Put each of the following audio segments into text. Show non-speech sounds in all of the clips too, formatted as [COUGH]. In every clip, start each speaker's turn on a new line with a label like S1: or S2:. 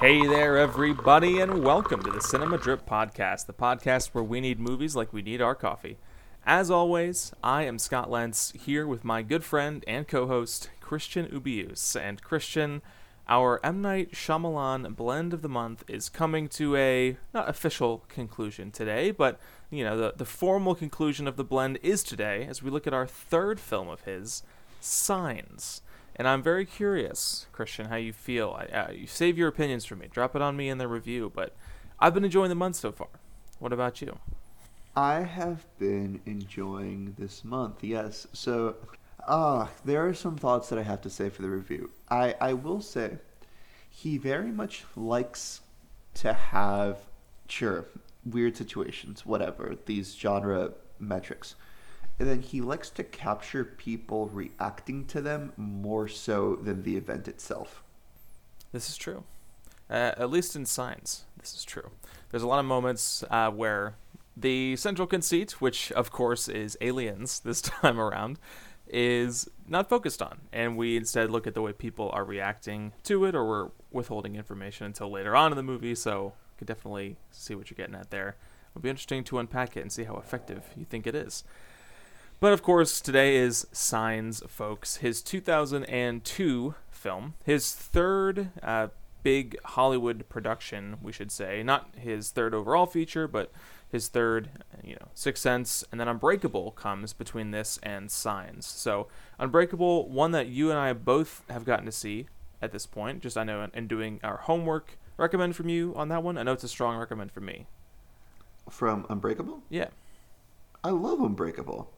S1: Hey there, everybody, and welcome to the Cinema Drip Podcast, the podcast where we need movies like we need our coffee. As always, I am Scott Lentz here with my good friend and co host, Christian Ubius. And Christian, our M. Night Shyamalan blend of the month is coming to a not official conclusion today, but you know, the, the formal conclusion of the blend is today as we look at our third film of his, Signs. And I'm very curious, Christian, how you feel. I, uh, you save your opinions for me. Drop it on me in the review. But I've been enjoying the month so far. What about you?
S2: I have been enjoying this month, yes. So, ah, uh, there are some thoughts that I have to say for the review. I, I will say, he very much likes to have, sure, weird situations, whatever, these genre metrics. And then he likes to capture people reacting to them more so than the event itself.
S1: This is true. Uh, at least in Signs, this is true. There's a lot of moments uh, where the central conceit, which of course is aliens [LAUGHS] this time around, is not focused on. And we instead look at the way people are reacting to it, or we're withholding information until later on in the movie. So, you could definitely see what you're getting at there. It'll be interesting to unpack it and see how effective you think it is. But of course, today is Signs, folks. His 2002 film, his third uh, big Hollywood production, we should say. Not his third overall feature, but his third, you know, Sixth Sense, and then Unbreakable comes between this and Signs. So Unbreakable, one that you and I both have gotten to see at this point. Just I know in doing our homework, recommend from you on that one. I know it's a strong recommend for me.
S2: From Unbreakable?
S1: Yeah.
S2: I love Unbreakable.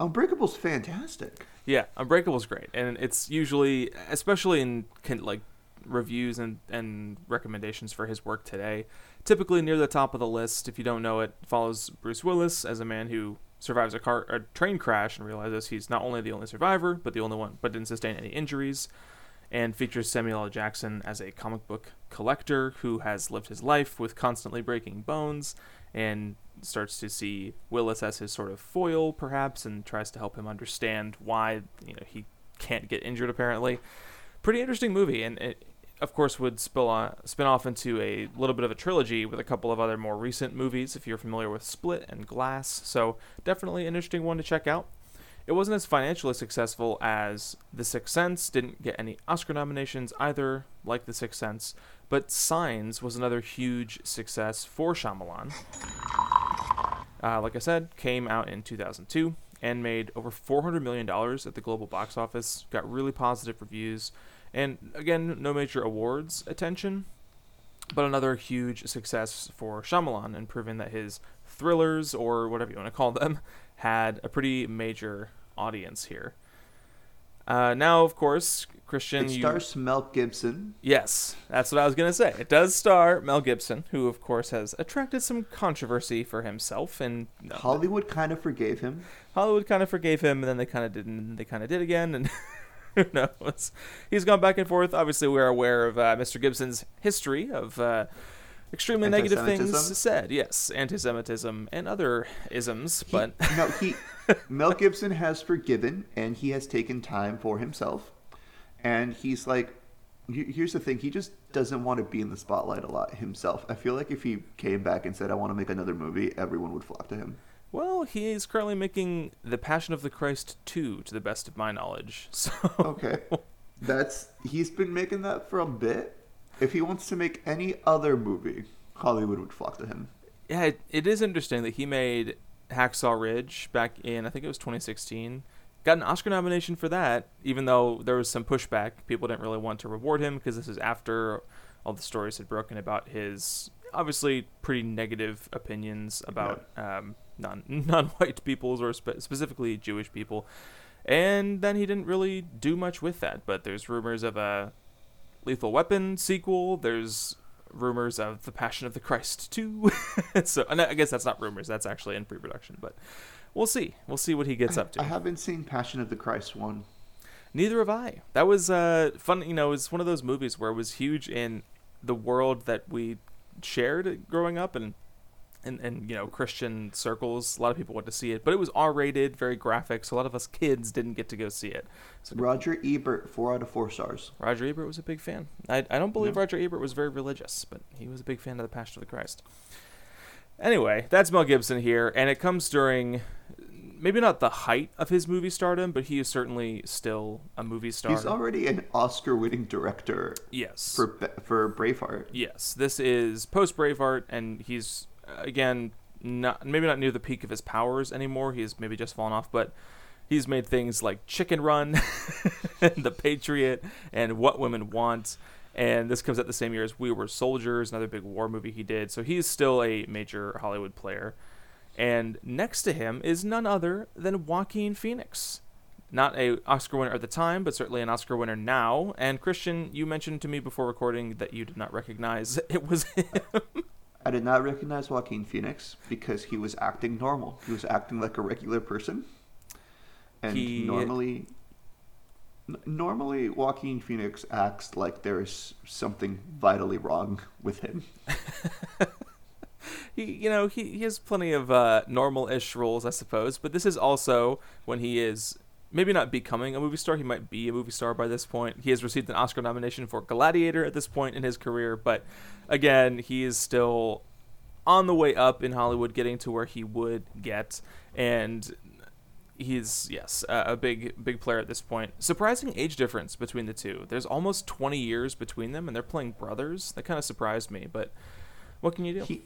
S2: Unbreakable's fantastic.
S1: Yeah, Unbreakable's great, and it's usually, especially in like reviews and and recommendations for his work today, typically near the top of the list. If you don't know it, follows Bruce Willis as a man who survives a car a train crash and realizes he's not only the only survivor, but the only one, but didn't sustain any injuries, and features Samuel L. Jackson as a comic book collector who has lived his life with constantly breaking bones and starts to see Willis as his sort of foil, perhaps, and tries to help him understand why you know he can't get injured. Apparently, pretty interesting movie, and it, of course, would spill on, spin off into a little bit of a trilogy with a couple of other more recent movies. If you're familiar with Split and Glass, so definitely an interesting one to check out. It wasn't as financially successful as The Sixth Sense, didn't get any Oscar nominations either, like The Sixth Sense, but Signs was another huge success for Shyamalan. Uh, like I said, came out in 2002 and made over $400 million at the global box office, got really positive reviews, and again, no major awards attention, but another huge success for Shyamalan and proving that his thrillers, or whatever you want to call them, had a pretty major audience here. Uh, now, of course, Christian.
S2: It stars you... Mel Gibson.
S1: Yes, that's what I was gonna say. It does star Mel Gibson, who of course has attracted some controversy for himself, and
S2: Hollywood kind of forgave him.
S1: Hollywood kind of forgave him, and then they kind of didn't. And they kind of did again, and [LAUGHS] who knows? He's gone back and forth. Obviously, we're aware of uh, Mr. Gibson's history of. Uh, extremely negative things said. Yes, anti-Semitism and other isms,
S2: he,
S1: but
S2: no, he [LAUGHS] Mel Gibson has forgiven and he has taken time for himself, and he's like, here's the thing, he just doesn't want to be in the spotlight a lot himself. I feel like if he came back and said, "I want to make another movie," everyone would flock to him.
S1: Well, he is currently making The Passion of the Christ 2, to the best of my knowledge. [LAUGHS] So
S2: Okay. That's he's been making that for a bit. If he wants to make any other movie, Hollywood would flock to him.
S1: Yeah, it, it is interesting that he made Hacksaw Ridge back in I think it was 2016. Got an Oscar nomination for that, even though there was some pushback. People didn't really want to reward him because this is after all the stories had broken about his obviously pretty negative opinions about yeah. um, non [LAUGHS] non-white peoples or spe- specifically Jewish people. And then he didn't really do much with that. But there's rumors of a Lethal Weapon sequel. There's rumors of The Passion of the Christ 2. [LAUGHS] so I guess that's not rumors, that's actually in pre-production, but we'll see. We'll see what he gets
S2: I,
S1: up to.
S2: I haven't seen Passion of the Christ 1.
S1: Neither have I. That was uh, fun, you know, it was one of those movies where it was huge in the world that we shared growing up and in, in you know Christian circles. A lot of people went to see it, but it was R rated, very graphic, so a lot of us kids didn't get to go see it. So
S2: Roger Ebert, four out of four stars.
S1: Roger Ebert was a big fan. I, I don't believe
S2: Yeah.
S1: Roger Ebert was very religious, but he was a big fan of the Passion of the Christ. Anyway, that's Mel Gibson here, and it comes during maybe not the height of his movie stardom, but he is certainly still a movie star.
S2: He's already an Oscar-winning director
S1: yes.
S2: for for Braveheart.
S1: Yes, this is post Braveheart, and he's again not maybe not near the peak of his powers anymore. He's maybe just fallen off, but he's made things like Chicken Run, [LAUGHS] The Patriot, and What Women Want. And this comes out the same year as We Were Soldiers, another big war movie he did. So he's still a major Hollywood player. And next to him is none other than Joaquin Phoenix. Not a Oscar winner at the time, but certainly an Oscar winner now. And Christian, you mentioned to me before recording that you did not recognize [LAUGHS] it was him.
S2: I did not recognize Joaquin Phoenix because he was acting normal. He was acting like a regular person. And
S1: He-
S2: normally n- normally Joaquin Phoenix acts like there's something vitally wrong with him. [LAUGHS]
S1: he, you know, he, he has plenty of uh, normal-ish roles, I suppose. But this is also when he is maybe not becoming a movie star. He might be a movie star by this point. He has received an Oscar nomination for Gladiator at this point in his career, but again, he is still on the way up in Hollywood, getting to where he would get, and he's yes a, big big player at this point. Surprising age difference between the two. There's almost 20 years between them, and they're playing brothers. That kind of surprised me, but what can you do?
S2: He,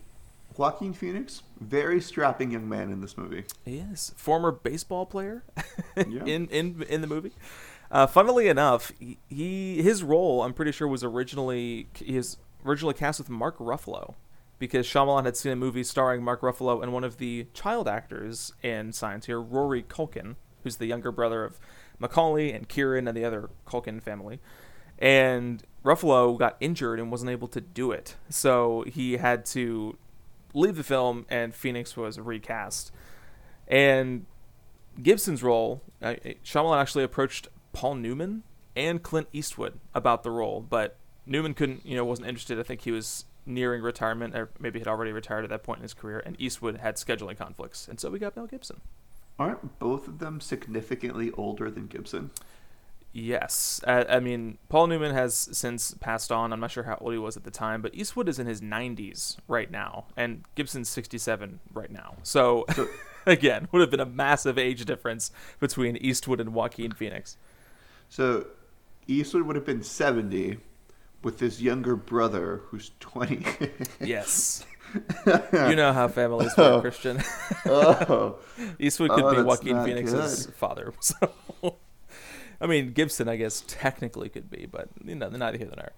S2: Joaquin Phoenix, very strapping young man in this movie.
S1: He is former baseball player [LAUGHS]
S2: Yeah.
S1: in in in the movie. Uh, funnily enough, he, he his role I'm pretty sure was originally he is originally cast with Mark Ruffalo because Shyamalan had seen a movie starring Mark Ruffalo and one of the child actors in Signs here, Rory Culkin, who's the younger brother of Macaulay and Kieran and the other Culkin family. And Ruffalo got injured and wasn't able to do it, so he had to leave the film, and Phoenix was recast. And Gibson's role, uh, Shyamalan actually approached Paul Newman and Clint Eastwood about the role, but Newman couldn't, you know, wasn't interested. I think he was nearing retirement, or maybe had already retired at that point in his career, and Eastwood had scheduling conflicts, and so we got Mel Gibson.
S2: Aren't both of them significantly older than Gibson?
S1: Yes, uh, I mean Paul Newman has since passed on. I'm not sure how old he was at the time, but Eastwood is in his 90s right now, and Gibson's 67 right now. So,
S2: So- [LAUGHS]
S1: again, would have been a massive age difference between Eastwood and Joaquin Phoenix.
S2: So Eastwood would have been 70 with his younger brother who's 20.
S1: Yes, [LAUGHS] you know how families work, Christian.
S2: oh. [LAUGHS]
S1: Eastwood could
S2: Oh,
S1: be Joaquin Phoenix's
S2: good.
S1: father. So, I mean, Gibson, I guess, technically could be, but you know, neither here nor there.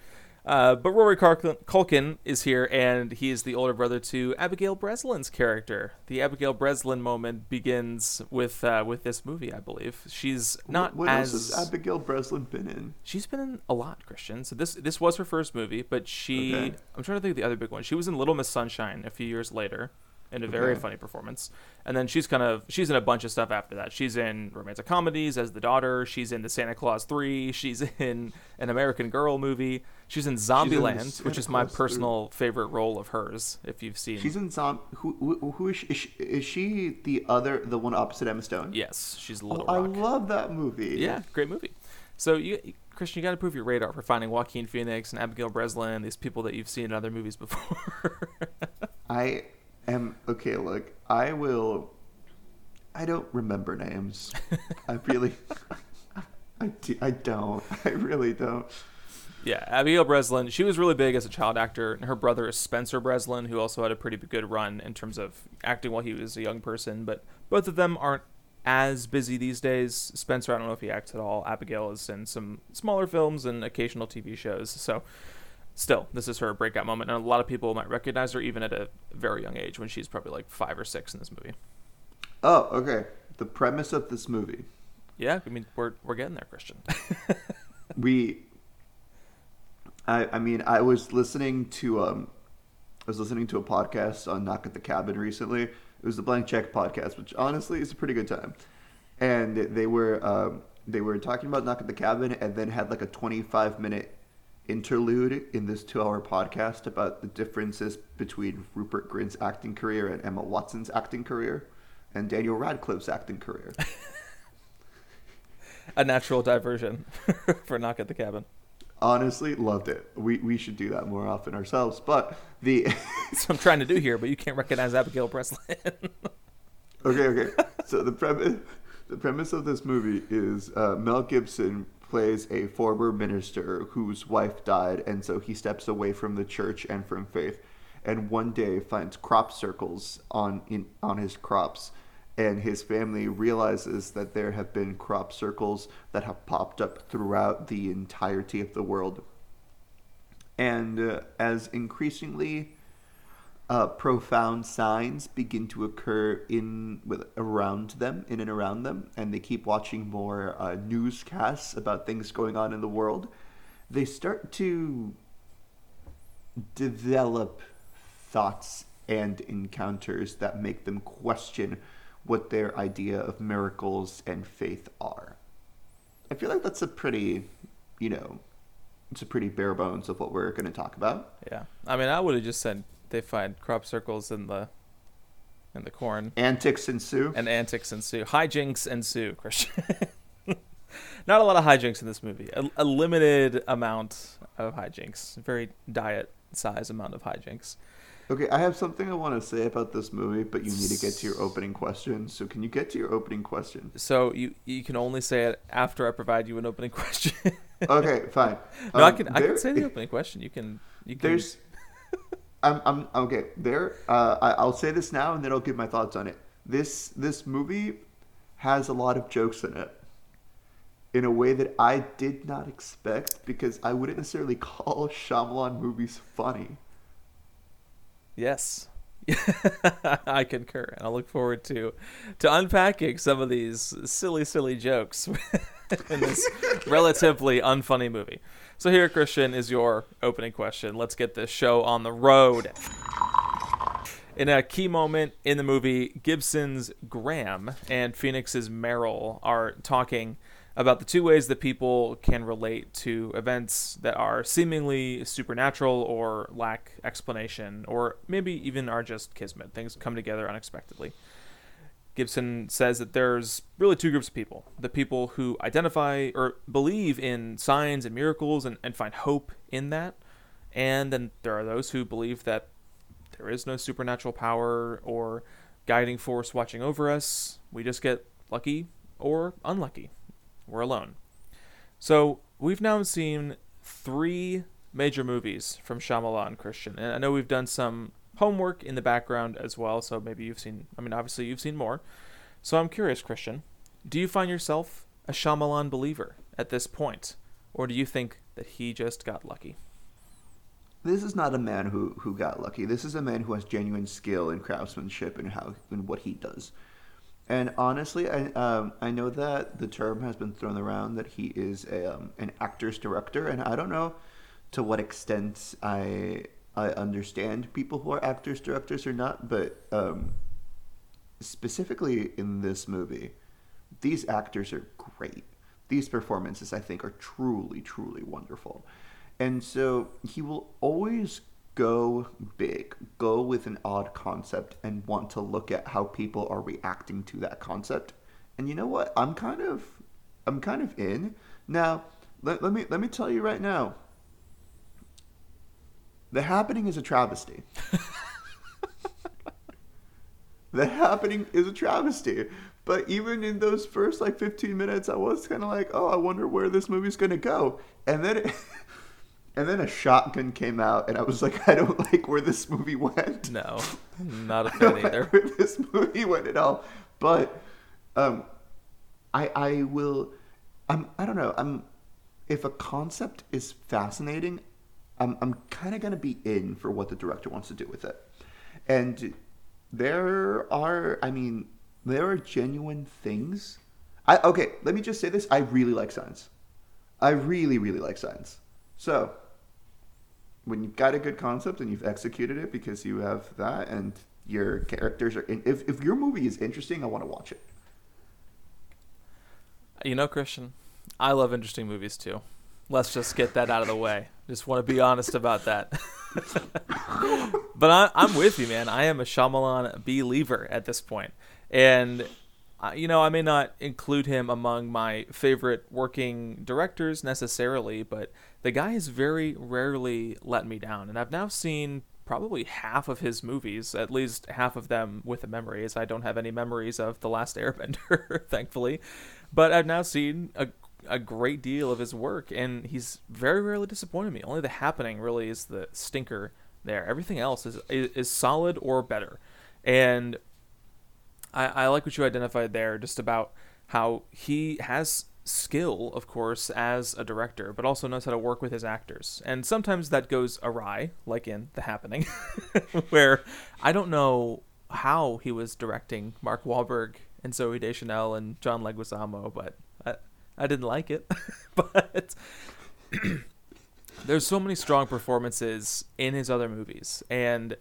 S1: Uh, but Rory Culkin, is here, and he is the older brother to Abigail Breslin's character. The Abigail Breslin moment begins with uh, with this movie, I believe. She's not
S2: what
S1: as
S2: else has Abigail Breslin been in?
S1: She's been in a lot, Christian. So this this was her first movie, but she
S2: Okay.
S1: I'm trying to think of the other big one. She was in Little Miss Sunshine a few years later in a very
S2: Okay.
S1: funny performance. And then she's kind of she's in a bunch of stuff after that. She's in romantic comedies as the daughter, she's in the Santa Claus 3, [LAUGHS] she's in an American Girl movie, she's in
S2: in the
S1: Zombieland, which is my
S2: Claus 3.
S1: personal favorite role of hers if you've seen
S2: She's in Zom. Who, who, who is, she, is she? Is she the other, the one opposite Emma Stone?
S1: Yes, she's
S2: Oh,
S1: Little
S2: I love that movie.
S1: Yeah, great movie. So you, Christian, you got to prove your radar for finding Joaquin Phoenix and Abigail Breslin, these people that you've seen in other movies before. [LAUGHS]
S2: I okay. Look, I will. I don't remember names. [LAUGHS] I really. [LAUGHS] I, do, I don't. [LAUGHS] I really don't.
S1: yeah, Abigail Breslin. She was really big as a child actor. And her brother is Spencer Breslin, who also had a pretty good run in terms of acting while he was a young person. But both of them aren't as busy these days. Spencer, I don't know if he acts at all. Abigail is in some smaller films and occasional TV shows. So. Still, this is her breakout moment, and a lot of people might recognize her even at a very young age when she's probably like five or six in this movie.
S2: Oh, okay. The premise of this movie.
S1: Yeah, I mean we're we're getting there, Christian. [LAUGHS]
S2: we I I mean I was listening to um I was listening to a podcast on Knock at the Cabin recently. It was the Blank Check podcast, which honestly is a pretty good time. And they were um they were talking about Knock at the Cabin and then had like a 25 minute interlude in this two-hour podcast about the differences between Rupert Grint's acting career and Emma Watson's acting career, and Daniel Radcliffe's acting career. [LAUGHS]
S1: A natural diversion [LAUGHS] for Knock at the Cabin.
S2: Honestly, loved it. We we should do that more often ourselves. But the [LAUGHS]
S1: That's what I'm trying to do here, but you can't recognize Abigail Breslin.
S2: okay, okay. So the premise the premise of this movie is uh, Mel Gibson plays a former minister whose wife died, and so he steps away from the church and from faith, and one day finds crop circles on in on his crops, and his family realizes that there have been crop circles that have popped up throughout the entirety of the world, and uh, as increasingly uh, profound signs begin to occur in with around them, in and around them, and they keep watching more uh, newscasts about things going on in the world. They start to develop thoughts and encounters that make them question what their idea of miracles and faith are. I feel like that's a pretty, you know, it's a pretty bare bones of what we're going to talk about.
S1: yeah. I mean, I would have just said they find crop circles in the in the corn
S2: Antics ensue.
S1: and antics ensue. Hijinks ensue, Christian. [LAUGHS] Not a lot of hijinks in this movie. A, a limited amount of hijinks. Very diet size amount of hijinks.
S2: Okay, I have something I want to say about this movie, but you need to get to your opening question. So, can you get to your opening question?
S1: So you you can only say it after I provide you an opening [LAUGHS] question.
S2: Okay, fine.
S1: no, I
S2: Um,
S1: can I can say the [LAUGHS] opening question. You can you can.
S2: There's, I'm, I'm okay. There, uh, I, I'll say this now, and then I'll give my thoughts on it. This this movie has a lot of jokes in it, in a way that I did not expect because I wouldn't necessarily [LAUGHS] call Shyamalan movies funny.
S1: Yes. [LAUGHS] I concur, and I look forward to to unpacking some of these silly, silly jokes [LAUGHS] in this relatively unfunny movie. So here, Christian, is your opening question. Let's get this show on the road. In a key moment in the movie, Gibson's Graham and Phoenix's Merrill are talking about the two ways that people can relate to events that are seemingly supernatural or lack explanation, or maybe even are just kismet. Things come together unexpectedly. Gibson says that there's really two groups of people the people who identify or believe in signs and miracles and, and find hope in that. And then there are those who believe that there is no supernatural power or guiding force watching over us. We just get lucky or unlucky. We're alone. So we've now seen three major movies from Shyamalan Christian, and I know we've done some homework in the background as well. So maybe you've seen. I mean, obviously you've seen more. So I'm curious, Christian, do you find yourself a Shyamalan believer at this point, or do you think that he just got lucky?
S2: This is not a man who, who got lucky. This is a man who has genuine skill in craftsmanship and how in what he does. And honestly, I um, I know that the term has been thrown around that he is a, um, an actor's director, and I don't know to what extent I I understand people who are actors directors or not, but um, specifically in this movie, these actors are great. These performances, I think, are truly truly wonderful. And so he will always go big, go with an odd concept, and want to look at how people are reacting to that concept. And you know what? I'm kind of, I'm kind of in. Now, let, let me let me tell you right now. The happening is a travesty. the happening is a travesty. But even in those first like 15 minutes, I was kind of like, oh, I wonder where this movie's gonna go. And then it. [LAUGHS] And then a shotgun came out, and I was like, I don't like where this movie went.
S1: No, [LAUGHS] not a fan
S2: don't
S1: either.
S2: like where this movie went at all. But um, I I will. I'm I don't know. I'm if a concept is fascinating, I'm I'm kind of gonna be in for what the director wants to do with it. And there are, I mean, there are genuine things. I okay. Let me just say this. I really like Signs. I really really like Signs. So when you've got a good concept and you've executed it because you have that and your characters are in, if, if your movie is interesting i want to watch it
S1: You know, Christian, I love interesting movies too. Let's just get that out of the way. Just want to be honest about that. [LAUGHS] but I, I'm with you, man. I am a Shyamalan believer at this point, and uh, you know I may not include him among my favorite working directors necessarily, but the guy has very rarely let me down, and I've now seen probably half of his movies, at least half of them with a memory, as I don't have any memories of The Last Airbender, [LAUGHS] thankfully. But I've now seen a a great deal of his work, and he's very rarely disappointed me. Only The Happening really is the stinker there. Everything else is is, is solid or better, and I, I like what you identified there, just about how he has skill, of course, as a director, but also knows how to work with his actors. And sometimes that goes awry, like in The Happening, [LAUGHS] where I don't know how he was directing Mark Wahlberg and Zooey Deschanel and John Leguizamo, but I, didn't like it. [LAUGHS] but there's so many strong performances in his other movies, and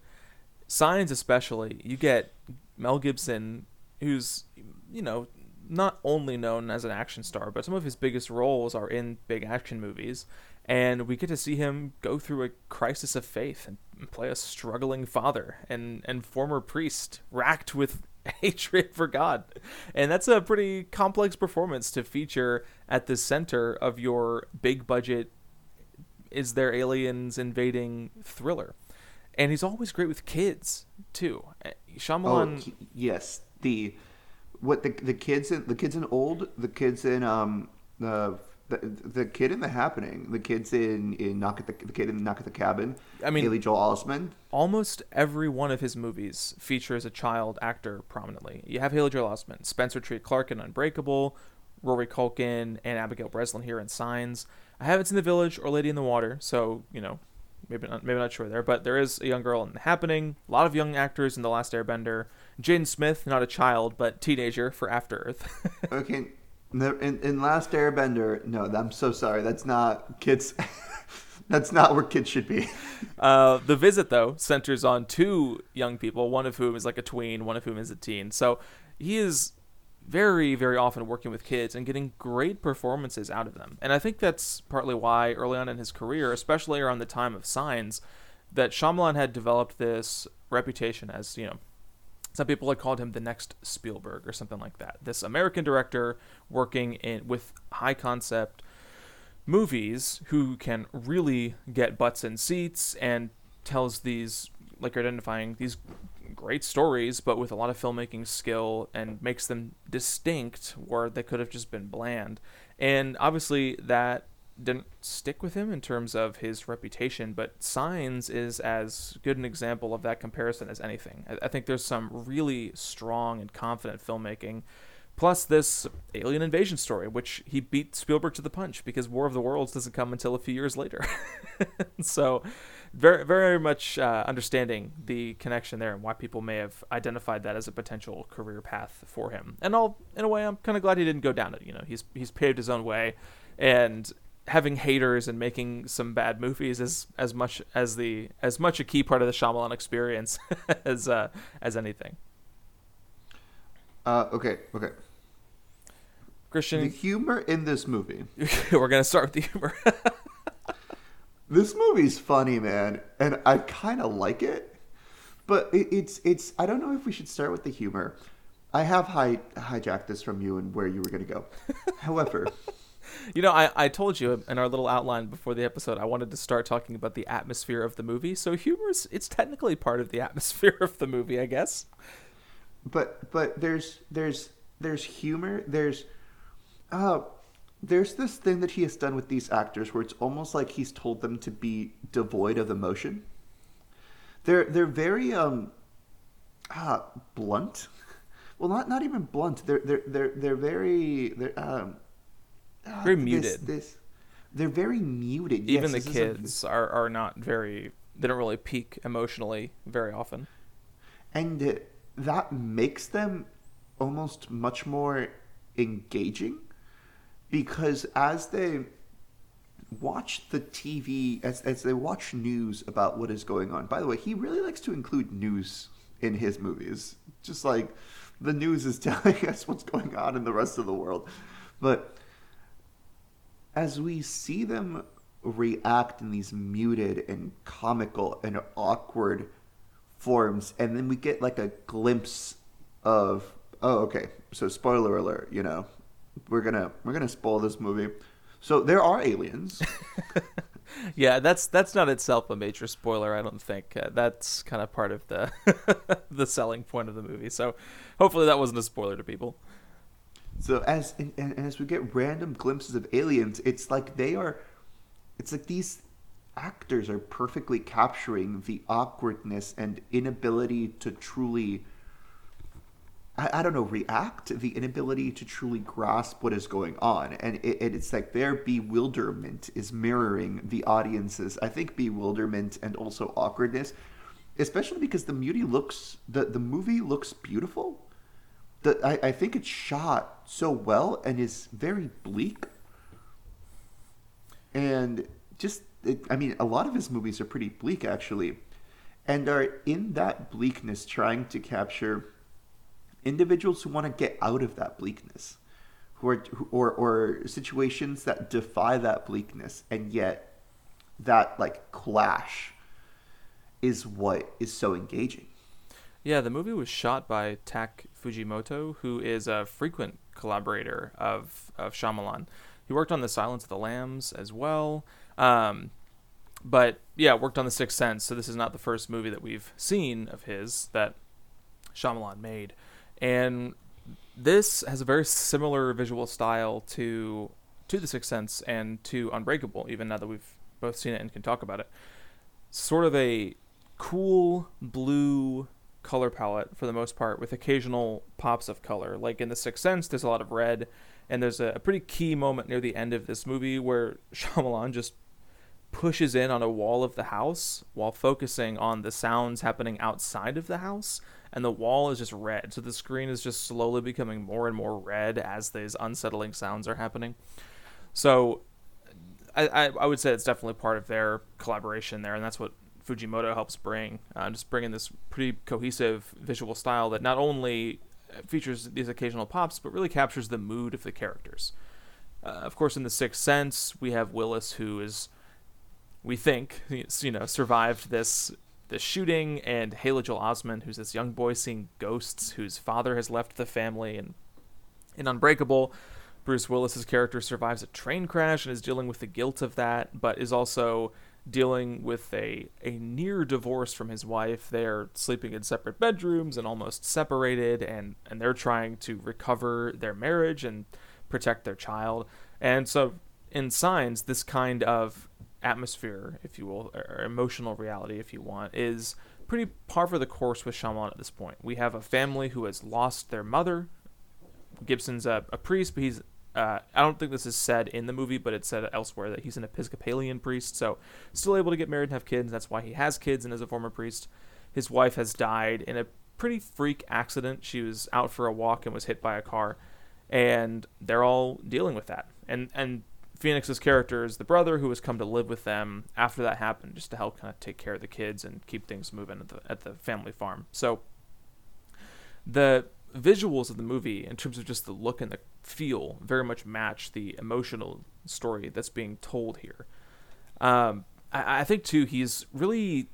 S1: Signs especially. You get Mel Gibson, who's you know not only known as an action star, but some of his biggest roles are in big action movies. And we get to see him go through a crisis of faith and play a struggling father and, and former priest racked with [LAUGHS] hatred for God. And that's a pretty complex performance to feature at the center of your big budget is there aliens invading thriller. And he's always great with kids too. Shyamalan
S2: oh, yes, the what the the kids in the kids in old the kids in um the the, the kid in the happening the kids in in knock at the, the kid in knock at the cabin
S1: i mean
S2: haley joel osment
S1: almost every one of his movies features a child actor prominently you have haley joel osment spencer treat clark in unbreakable rory culkin and abigail breslin here in signs i haven't seen the village or lady in the water so you know maybe not maybe not sure there but there is a young girl in the happening a lot of young actors in the last airbender Jaden Smith, not a child, but teenager for After Earth. [LAUGHS]
S2: okay. In, in Last Airbender, no, I'm so sorry. That's not kids. [LAUGHS] that's not where kids should be. [LAUGHS]
S1: Uh, the visit, though, centers on two young people, one of whom is like a tween, one of whom is a teen. So he is very, very often working with kids and getting great performances out of them. And I think that's partly why early on in his career, especially around the time of Signs, that Shyamalan had developed this reputation as, you know, some people had called him the next Spielberg or something like that. This American director working in with high concept movies who can really get butts in seats and tells these like identifying these great stories but with a lot of filmmaking skill and makes them distinct where they could have just been bland. And obviously that didn't stick with him in terms of his reputation, but Signs is as good an example of that comparison as anything. I, I think there's some really strong and confident filmmaking, plus this alien invasion story, which he beat Spielberg to the punch because War of the Worlds doesn't come until a few years later. [LAUGHS] so, very, very much uh, understanding the connection there and why people may have identified that as a potential career path for him. And all, in a way, I'm kind of glad he didn't go down it. You know, he's he's paved his own way, and having haters and making some bad movies is as much as the as much a key part of the Shyamalan experience [LAUGHS] as uh, as anything.
S2: Uh, okay, okay.
S1: Christian,
S2: the humor in this movie. [LAUGHS]
S1: we're gonna start with the humor. [LAUGHS]
S2: this movie's funny, man, and I kind of like it, but it, it's it's. I don't know if we should start with the humor. I have high, hijacked this from you and where you were gonna go. However
S1: you know, I, I told you in our little outline before the episode, I wanted to start talking about the atmosphere of the movie. So humor is it's technically part of the [LAUGHS] atmosphere of the movie, I guess.
S2: But but there's there's there's humor. There's uh there's this thing that he has done with these actors where it's almost like he's told them to be devoid of emotion. They're they're very um uh, blunt. [LAUGHS] Well, not not even blunt. They're they're they're they're very they're um
S1: Ah, very muted.
S2: This, they're very muted.
S1: Even
S2: yes,
S1: the kids a, are are not very. They don't really peak emotionally very often.
S2: And uh, that makes them almost much more engaging because as they watch the TV, as, as they watch news about what is going on, by the way, he really likes to include news in his movies. Just like the news is [LAUGHS] telling us what's going on in the rest of the world. But as we see them react in these muted and comical and awkward forms, and then we get like a glimpse of oh okay, so spoiler alert, you know, we're gonna we're gonna spoil this movie. So there are aliens. [LAUGHS] [LAUGHS]
S1: yeah, that's that's not itself a major spoiler. I don't think uh, that's kind of part of the [LAUGHS] the selling point of the movie. So hopefully that wasn't a spoiler to people.
S2: So as and, and as we get random glimpses of aliens, it's like they are, it's like these actors are perfectly capturing the awkwardness and inability to truly I, I, don't know, react, the inability to truly grasp what is going on. And it, it's like their bewilderment is mirroring the audience's, I think, bewilderment and also awkwardness, especially because the movie looks, the, the movie looks beautiful. The, I, I think it's shot so well and is very bleak. And just, it, I mean, a lot of his movies are pretty bleak, actually, and are in that bleakness trying to capture individuals who want to get out of that bleakness, who are or or situations that defy that bleakness, and yet that like clash is what is so engaging.
S1: Yeah, the movie was shot by Tak Fujimoto, who is a frequent collaborator of of Shyamalan. He worked on The Silence of the Lambs as well. Um, but yeah, worked on The Sixth Sense. So this is not the first movie that we've seen of his that Shyamalan made and this has a very similar visual style to to The Sixth Sense and to Unbreakable. Even now that we've both seen it and can talk about it, sort of a cool blue color palette for the most part, with occasional pops of color. Like in The Sixth Sense, there's a lot of red, and there's a, a pretty key moment near the end of this movie where [LAUGHS] Shyamalan just pushes in on a wall of the house while focusing on the sounds happening outside of the house and the wall is just red. So the screen is just slowly becoming more and more red as these unsettling sounds are happening. So I, I, I would say it's definitely part of their collaboration there, and that's what Fujimoto helps bring. Uh, just bringing this pretty cohesive visual style that not only features these occasional pops, but really captures the mood of the characters. Uh, of course, in The Sixth Sense, we have Willis, who is, we think, you know, survived this the shooting, and Haley Joel Osment, who's this young boy seeing ghosts whose father has left the family, and in Unbreakable, Bruce Willis's character survives a train crash and is dealing with the guilt of that, but is also dealing with a, a near divorce from his wife. They're sleeping in separate bedrooms and almost separated, and, and they're trying to recover their marriage and protect their child. And so, in Signs, this kind of atmosphere, if you will, or emotional reality, if you want, is pretty par for the course with Shyamalan at this point. We have a family who has lost their mother. Gibson's a, a priest, but he's uh, I don't think this is said in the movie, but it's said elsewhere that he's an Episcopalian priest, so still able to get married and have kids. That's why he has kids and is a former priest. His wife has died in a pretty freak accident. She was out for a walk and was hit by a car, and they're all dealing with that. And and Phoenix's character is the brother who has come to live with them after that happened, just to help kind of take care of the kids and keep things moving at the at the family farm. So the visuals of the movie, in terms of just the look and the feel, very much match the emotional story that's being told here. Um, I, I think too, he's really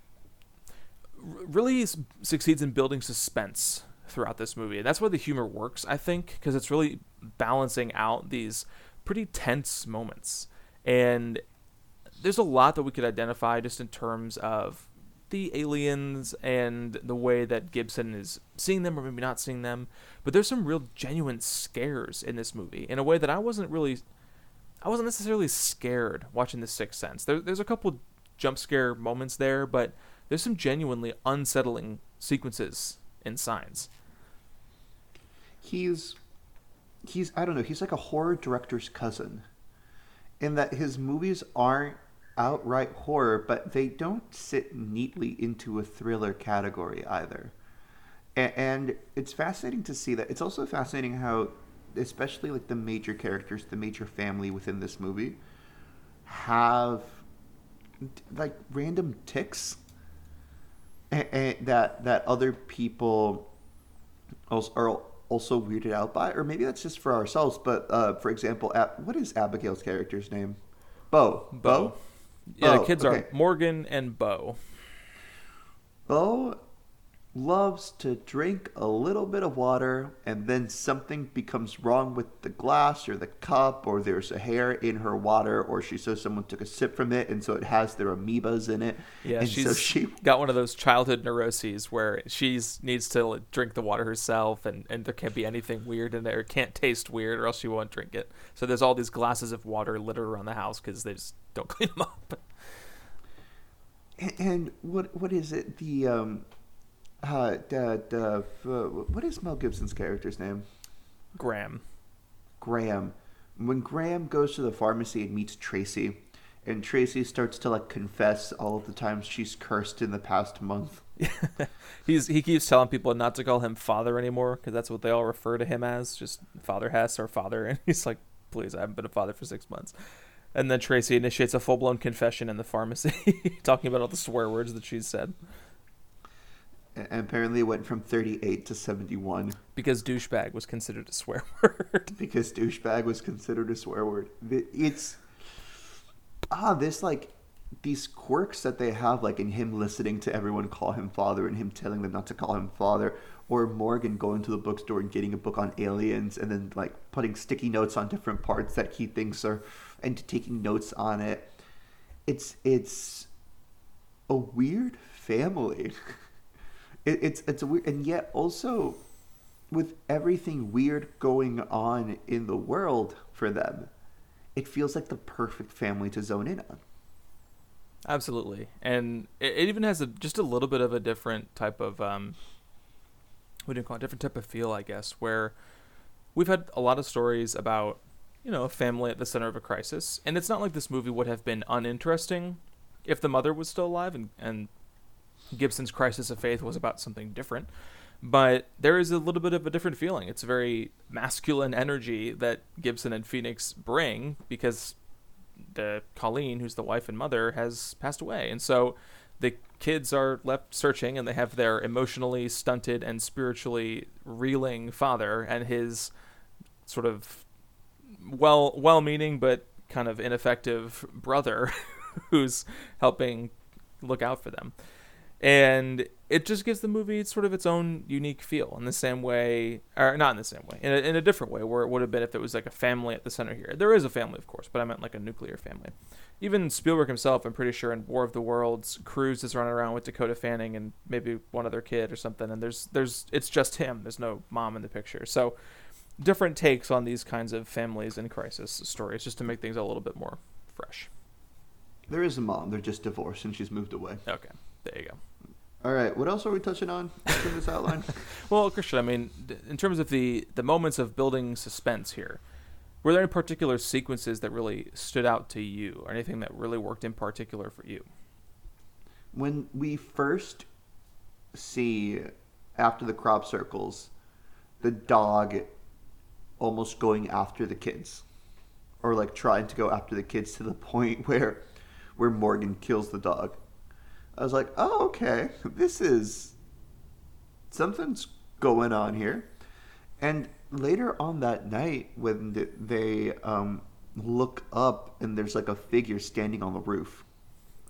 S1: really succeeds in building suspense throughout this movie. And that's why the humor works, I think, because it's really balancing out these pretty tense moments. And there's a lot that we could identify just in terms of the aliens and the way that Gibson is seeing them or maybe not seeing them. But there's some real genuine scares in this movie in a way that I wasn't really I wasn't necessarily scared watching The Sixth Sense. There, there's a couple jump scare moments there, but there's some genuinely unsettling sequences in Signs.
S2: He's he's I don't know, he's like a horror director's cousin. In that his movies aren't outright horror, but they don't sit neatly into a thriller category either. And it's fascinating to see that. It's also fascinating how, especially like the major characters, the major family within this movie, have like random ticks that that other people also are also weirded out by, or maybe that's just for ourselves. But uh, for example, Ab- what is Abigail's character's name? Bo.
S1: Bo. Yeah,
S2: Bo,
S1: the oh, kids
S2: okay.
S1: are Morgan and Bo.
S2: Bo loves to drink a little bit of water and then something becomes wrong with the glass or the cup or there's a hair in her water or she says someone took a sip from it and so it has their amoebas in it
S1: Yeah,
S2: and
S1: she's
S2: so she
S1: got one of those childhood neuroses where she needs to drink the water herself, and, and there can't be anything weird in there. It can't taste weird, or else she won't drink it. So there's all these glasses of water littered around the house because they just don't clean them up.
S2: and what what is it the um uh the, the uh, what is Mel Gibson's character's name
S1: Graham.
S2: Graham. When Graham goes to the pharmacy and meets Tracy, and Tracy starts to like confess all of the times she's cursed in the past month. [LAUGHS]
S1: He's he keeps telling people not to call him father anymore because that's what they all refer to him as, just Father Hess or Father. [LAUGHS] And he's like, "Please, I haven't been a father for six months." And then Tracy initiates a full blown confession in the pharmacy, [LAUGHS] talking about all the swear words that she's said
S2: And apparently it went from 38 to 71
S1: because douchebag was considered a swear [LAUGHS] word.
S2: because douchebag was considered a swear word. It's ah this like these quirks that they have like in him listening to everyone call him father and him telling them not to call him father or Morgan going to the bookstore and getting a book on aliens and then like putting sticky notes on different parts that he thinks are and taking notes on it. It's it's a weird family. [LAUGHS] it, it's it's a weird and yet also with everything weird going on in the world for them, it feels like the perfect family to zone in on.
S1: Absolutely, and it, it even has a just a little bit of a different type of um, what do you call it? Different type of feel, I guess. Where we've had a lot of stories about you know a family at the center of a crisis, and it's not like this movie would have been uninteresting if the mother was still alive and and Gibson's crisis of faith was about something different. But there is a little bit of a different feeling. It's a very masculine energy that Gibson and Phoenix bring because the Colleen, who's the wife and mother, has passed away, and so the kids are left searching, and they have their emotionally stunted and spiritually reeling father and his sort of well well-meaning but kind of ineffective brother, [LAUGHS] who's helping look out for them, and it just gives the movie sort of its own unique feel in the same way, or not in the same way, in a, in a different way, where it would have been if it was like a family at the center here. There is a family, of course, but I meant like a nuclear family. Even Spielberg himself, I'm pretty sure in War of the Worlds, Cruise is running around with Dakota Fanning and maybe one other kid or something, and there's there's it's just him. There's no mom in the picture, so different takes on these kinds of families in crisis stories, just to make things a little bit more fresh.
S2: There is a mom, they're just divorced and she's moved away.
S1: Okay, there you go.
S2: All right, what else are we touching on in this outline? [LAUGHS]
S1: Well, Christian, I mean, in terms of the the moments of building suspense here, were there any particular sequences that really stood out to you, or anything that really worked in particular for you?
S2: when we first see after the crop circles the dog almost going after the kids or like trying to go after the kids to the [LAUGHS] point where where Morgan kills the dog. I was like, "Oh, okay. This is something's going on here." And later on that night when they um, look up and there's like a figure standing on the roof.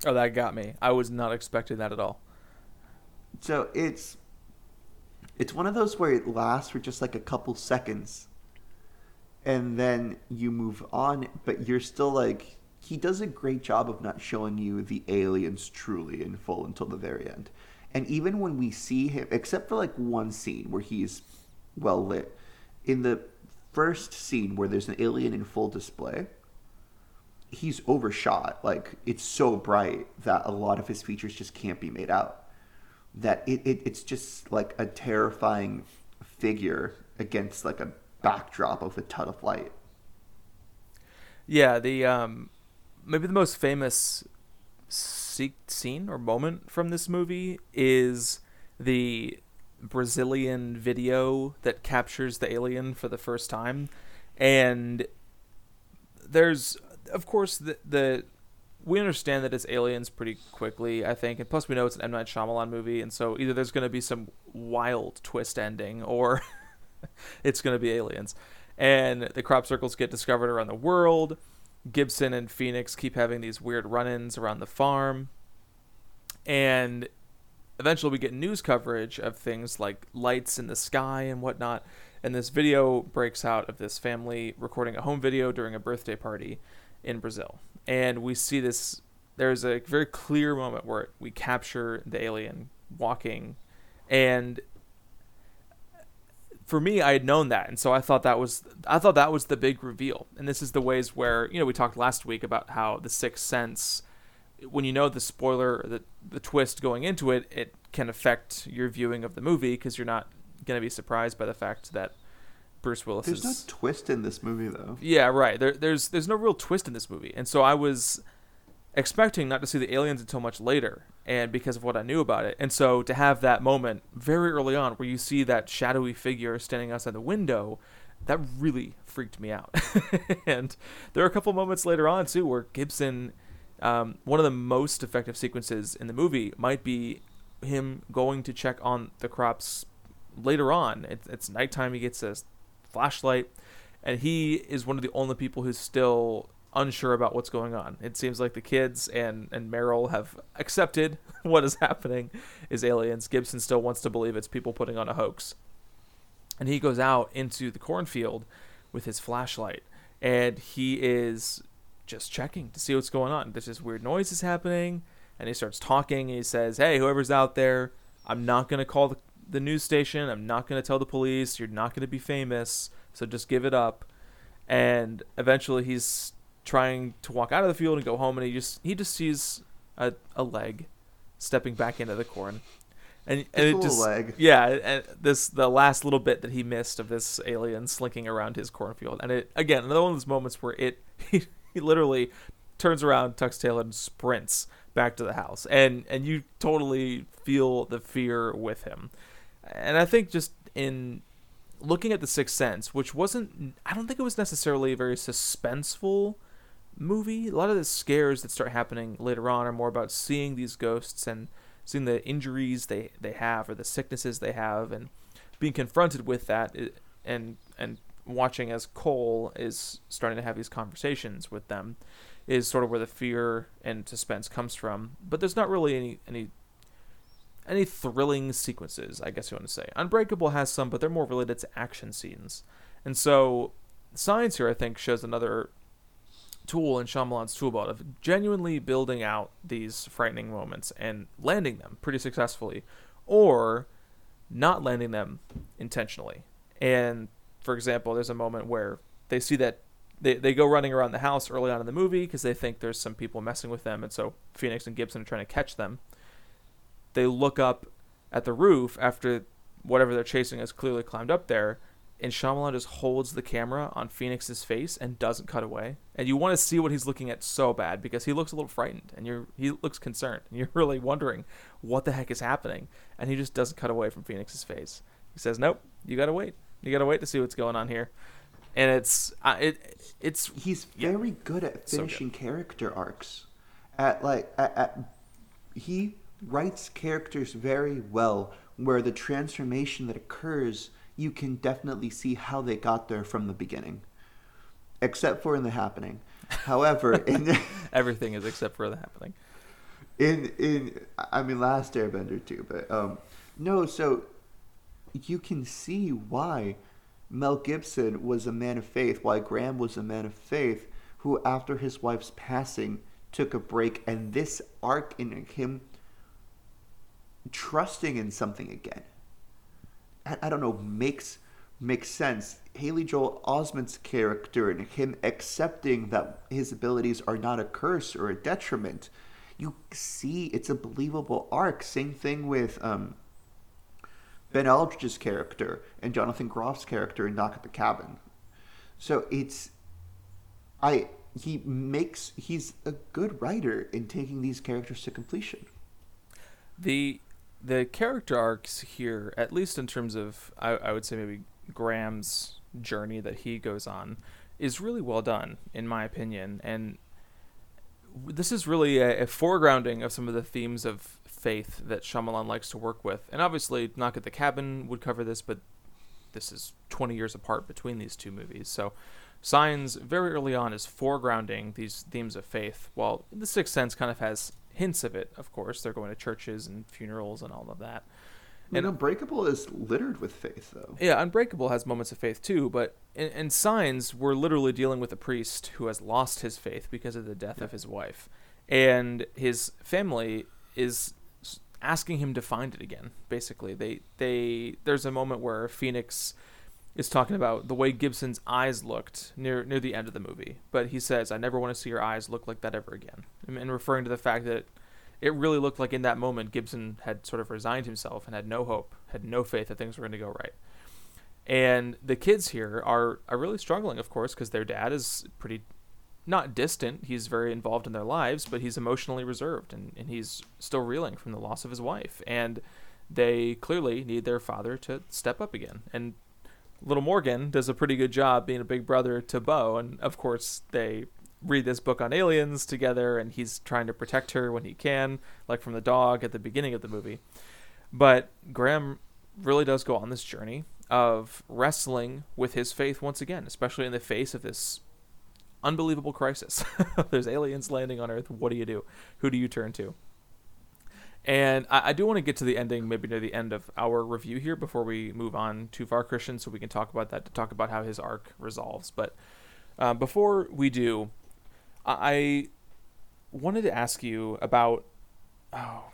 S1: Oh, that got me. I was not expecting that at all.
S2: So it's it's one of those where it lasts for just like a couple seconds and then you move on, but you're still like he does a great job of not showing you the aliens truly in full until the very end. And even when we see him except for like one scene where he's well lit, in the first scene where there's an alien in full display, he's overshot. Like it's so bright that a lot of his features just can't be made out. That it, it it's just like a terrifying figure against like a backdrop of a ton of light.
S1: Yeah, the um, maybe the most famous scene or moment from this movie is the Brazilian video that captures the alien for the first time, and there's of course the the we understand that it's aliens pretty quickly, I think, and plus we know it's an M. Night Shyamalan movie, and so either there's going to be some wild twist ending, or [LAUGHS] [LAUGHS] it's going to be aliens. And the crop circles get discovered around the world. Gibson and Phoenix keep having these weird run ins around the farm. And eventually we get news coverage of things like lights in the sky and whatnot. And this video breaks out of this family recording a home video during a birthday party in Brazil. And we see this, there's a very clear moment where we capture the alien walking. And for me, I had known that, and so I thought that was I thought that was the big reveal. And this is the ways where you know we talked last week about how the Sixth Sense, when you know the spoiler, the the twist going into it, it can affect your viewing of the movie because you're not going to be surprised by the fact that Bruce Willis
S2: There's
S1: is.
S2: no twist in this movie though.
S1: Yeah, right. There, there's there's no real twist in this movie, and so I was expecting not to see the aliens until much later, and because of what I knew about it, and so to have that moment very early on where you see that shadowy figure standing outside the window, that really freaked me out. [LAUGHS] and there are a couple moments later on too where Gibson, um, one of the most effective sequences in the movie might be him going to check on the crops later on. It's, it's nighttime. He gets a flashlight, and he is one of the only people who's still unsure about what's going on. It seems like the kids and and Merrill have accepted [LAUGHS] what is happening is aliens. Gibson still wants to believe it's people putting on a hoax. And he goes out into the cornfield with his flashlight and he is just checking to see what's going on. There's this weird noise is happening and he starts talking and he says, "Hey, whoever's out there, I'm not going to call the, the news station. I'm not going to tell the police. You're not going to be famous. So just give it up." And eventually he's trying to walk out of the field and go home, and he just he just sees a, a leg stepping back into the corn, and and it
S2: little
S1: just
S2: leg.
S1: yeah, and this the last little bit that he missed of this alien slinking around his cornfield, and it again another one of those moments where it [LAUGHS] he, he literally turns around, tucks tail, and sprints back to the house, and and you totally feel the fear with him, and I think just in looking at the Sixth Sense, which wasn't I don't think it was necessarily a very suspenseful movie. A lot of the scares that start happening later on are more about seeing these ghosts and seeing the injuries they, they have or the sicknesses they have and being confronted with that and and watching as Cole is starting to have these conversations with them is sort of where the fear and suspense comes from. But there's not really any any any thrilling sequences, I guess you want to say. Unbreakable has some, but they're more related to action scenes. And so Signs here I think shows another tool in Shyamalan's tool belt of genuinely building out these frightening moments and landing them pretty successfully, or not landing them intentionally. And for example, there's a moment where they see that they, they go running around the house early on in the movie because they think there's some people messing with them, and so Phoenix and Gibson are trying to catch them. They look up at the roof after whatever they're chasing has clearly climbed up there, and Shyamalan just holds the camera on Phoenix's face and doesn't cut away. And you want to see what he's looking at so bad because he looks a little frightened and you're he looks concerned and [LAUGHS] you're really wondering what the heck is happening. And he just doesn't cut away from Phoenix's face. He says, "Nope, you gotta wait. You gotta wait to see what's going on here." And it's uh, it it's
S2: He's
S1: Yeah.
S2: very good at
S1: So good.
S2: finishing character arcs. At like at, at he writes characters very well where the transformation that occurs you can definitely see how they got there from the beginning. Except for in the happening. However, [LAUGHS] in
S1: everything is except for the happening.
S2: in in I mean Last Airbender too, but um no, so you can see why Mel Gibson was a man of faith, why Graham was a man of faith, who after his wife's passing took a break, and this arc in him trusting in something again. I, don't know, makes makes sense. Haley Joel Osment's character and him accepting that his abilities are not a curse or a detriment. You see, it's a believable arc. Same thing with um, Ben Aldridge's character and Jonathan Groff's character in Knock at the Cabin. So it's, I he makes he's a good writer in taking these characters to completion.
S1: the the character arcs here, at least in terms of I, I would say maybe Graham's journey that he goes on, is really well done in my opinion, and this is really a, a foregrounding of some of the themes of faith that Shyamalan likes to work with, and obviously Knock at the Cabin would cover this, but this is 20 years apart between these two movies. So, Signs very early on is foregrounding these themes of faith, while The Sixth Sense kind of has hints of it. Of course, they're going to churches and funerals and all of that.
S2: And Unbreakable is littered with faith, though.
S1: Yeah, Unbreakable has moments of faith too, but in, in Signs, we're literally dealing with a priest who has lost his faith because of the death yeah. of his wife, and his family is asking him to find it again. Basically, they they there's a moment where Phoenix is talking about the way Gibson's eyes looked near near the end of the movie, but he says, "I never want to see your eyes look like that ever again," and referring to the fact that it really looked like in that moment Gibson had sort of resigned himself and had no hope, had no faith that things were going to go right. And the kids here are are really struggling, of course, because their dad is pretty not distant. He's very involved in their lives, but he's emotionally reserved and, and he's still reeling from the loss of his wife. And they clearly need their father to step up again. And little Morgan does a pretty good job being a big brother to Bo. And of course, they read this book on aliens together and he's trying to protect her when he can, like from the dog at the beginning of the movie. But Graham really does go on this journey of wrestling with his faith once again, especially in the face of this unbelievable crisis. [LAUGHS] There's aliens landing on Earth. What do you do? Who do you turn to? And I, I, do want to get to the ending, maybe near the end of our review here, before we move on too far, Christian, so we can talk about that to talk about how his arc resolves. But uh, before we do, I wanted to ask you about. Oh,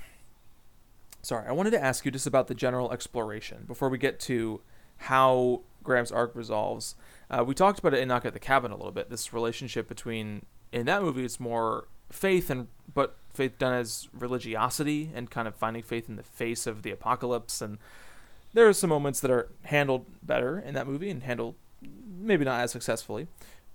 S1: sorry. I wanted to ask you just about the general exploration before we get to how Graham's arc resolves. Uh, we talked about it in Knock at the Cabin a little bit. This relationship between in that movie, it's more faith and but faith done as religiosity and kind of finding faith in the face of the apocalypse. And there are some moments that are handled better in that movie and handled maybe not as successfully.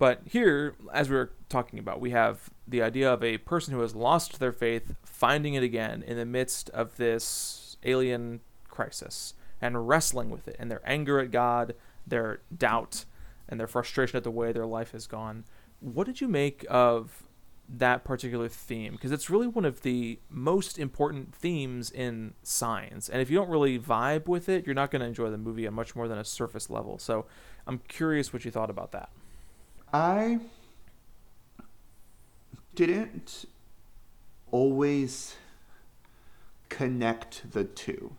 S1: But here, as we were talking about, we have the idea of a person who has lost their faith finding it again in the midst of this alien crisis and wrestling with it and their anger at God, their doubt, and their frustration at the way their life has gone. What did you make of that particular theme? Because it's really one of the most important themes in Signs. And if you don't really vibe with it, you're not going to enjoy the movie much more than a surface level. So I'm curious what you thought about that.
S2: I didn't always connect the two.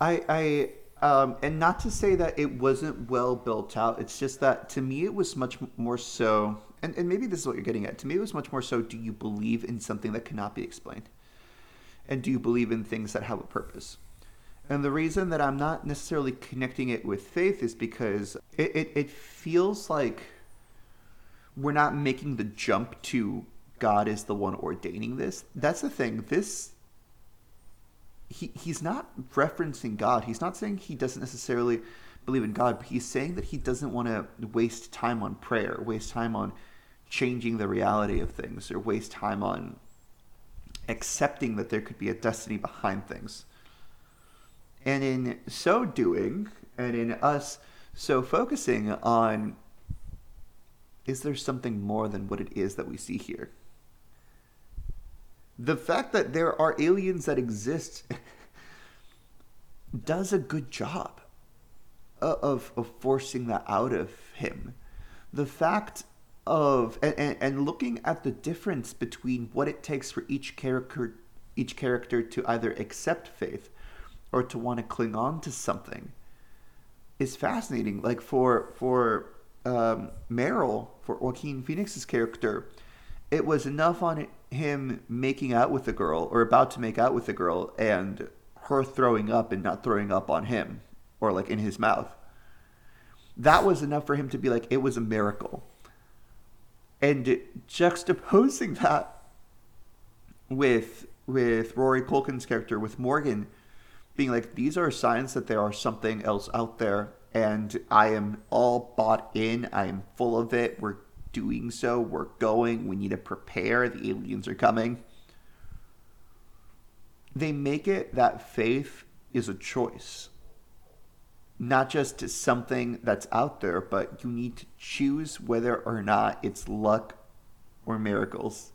S2: I I um, and not to say that it wasn't well built out. It's just that to me it was much more so, and, and maybe this is what you're getting at. To me, it was much more so. Do you believe in something that cannot be explained, and do you believe in things that have a purpose? And the reason that I'm not necessarily connecting it with faith is because it, it, it feels like we're not making the jump to God is the one ordaining this. That's the thing. This he he's not referencing God. He's not saying he doesn't necessarily believe in God, but he's saying that he doesn't want to waste time on prayer, waste time on changing the reality of things, or waste time on accepting that there could be a destiny behind things. And in so doing, and in us so focusing on is there something more than what it is that we see here? The fact that there are aliens that exist [LAUGHS] does a good job uh, of, of forcing that out of him. The fact of and, and, and looking at the difference between what it takes for each character each character to either accept faith or to want to cling on to something is fascinating. Like for for um, Merrill, for Joaquin Phoenix's character, it was enough on him making out with the girl or about to make out with the girl and her throwing up and not throwing up on him or like in his mouth. That was enough for him to be like, it was a miracle. And juxtaposing that with with Rory Culkin's character, with Morgan, being like, these are signs that there are something else out there, and I am all bought in. I am full of it. We're doing so. We're going. We need to prepare. The aliens are coming. They make it that faith is a choice, not just something that's out there, but you need to choose whether or not it's luck or miracles.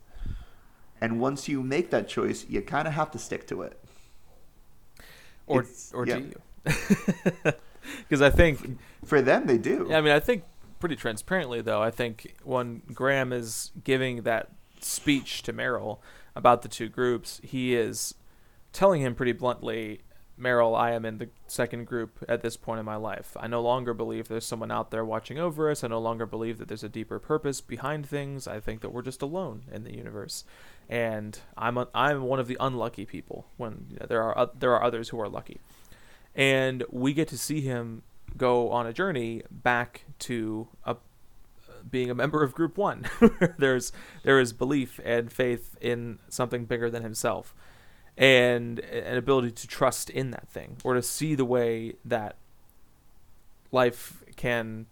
S2: And once you make that choice, you kind of have to stick to it
S1: or it's, or yeah. do you? [LAUGHS] because I think
S2: For them, they do.
S1: Yeah, I mean, I think pretty transparently though. I think when Graham is giving that speech to Merrill about the two groups, he is telling him pretty bluntly, Merrill, I am in the second group at this point in my life. I no longer believe there's someone out there watching over us. I no longer believe that there's a deeper purpose behind things. I think that we're just alone in the universe, and I'm a, I'm one of the unlucky people. When you know, there are oth- there are others who are lucky, and we get to see him go on a journey back to a being a member of group 1 [LAUGHS] there's there is belief and faith in something bigger than himself and an ability to trust in that thing or to see the way that life can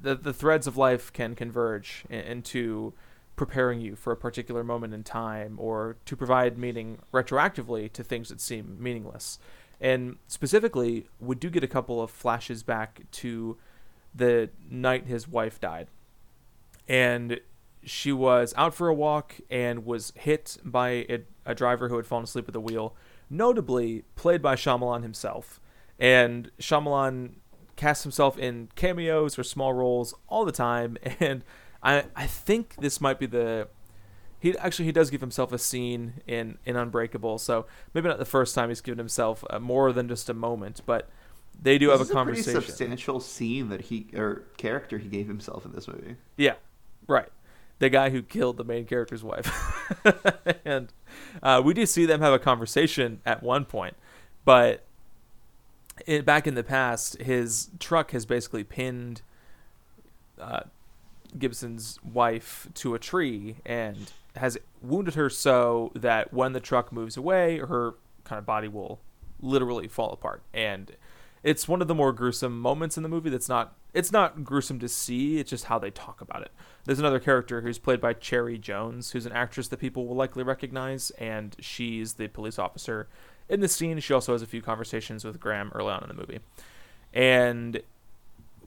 S1: the, the threads of life can converge into preparing you for a particular moment in time or to provide meaning retroactively to things that seem meaningless and specifically we do get a couple of flashes back to the night his wife died and she was out for a walk and was hit by a, a driver who had fallen asleep at the wheel, notably played by Shyamalan himself. And Shyamalan casts himself in cameos or small roles all the time, [LAUGHS] and I I think this might be the he actually he does give himself a scene in in Unbreakable, so maybe not the first time he's given himself uh, more than just a moment, but they do
S2: This
S1: have a
S2: a pretty
S1: conversation.
S2: substantial scene that he or character he gave himself in this movie.
S1: Yeah, right. The guy who killed the main character's wife. [LAUGHS] and uh, we do see them have a conversation at one point, but it, back in the past, his truck has basically pinned uh, Gibson's wife to a tree and has wounded her so that when the truck moves away, her kind of body will literally fall apart. And it's one of the more gruesome moments in the movie that's not it's not gruesome to see it's just how they talk about it. There's another character who's played by cherry jones who's an actress that people will likely recognize and she's the police officer in the scene. She also has a few conversations with graham early on in the movie. And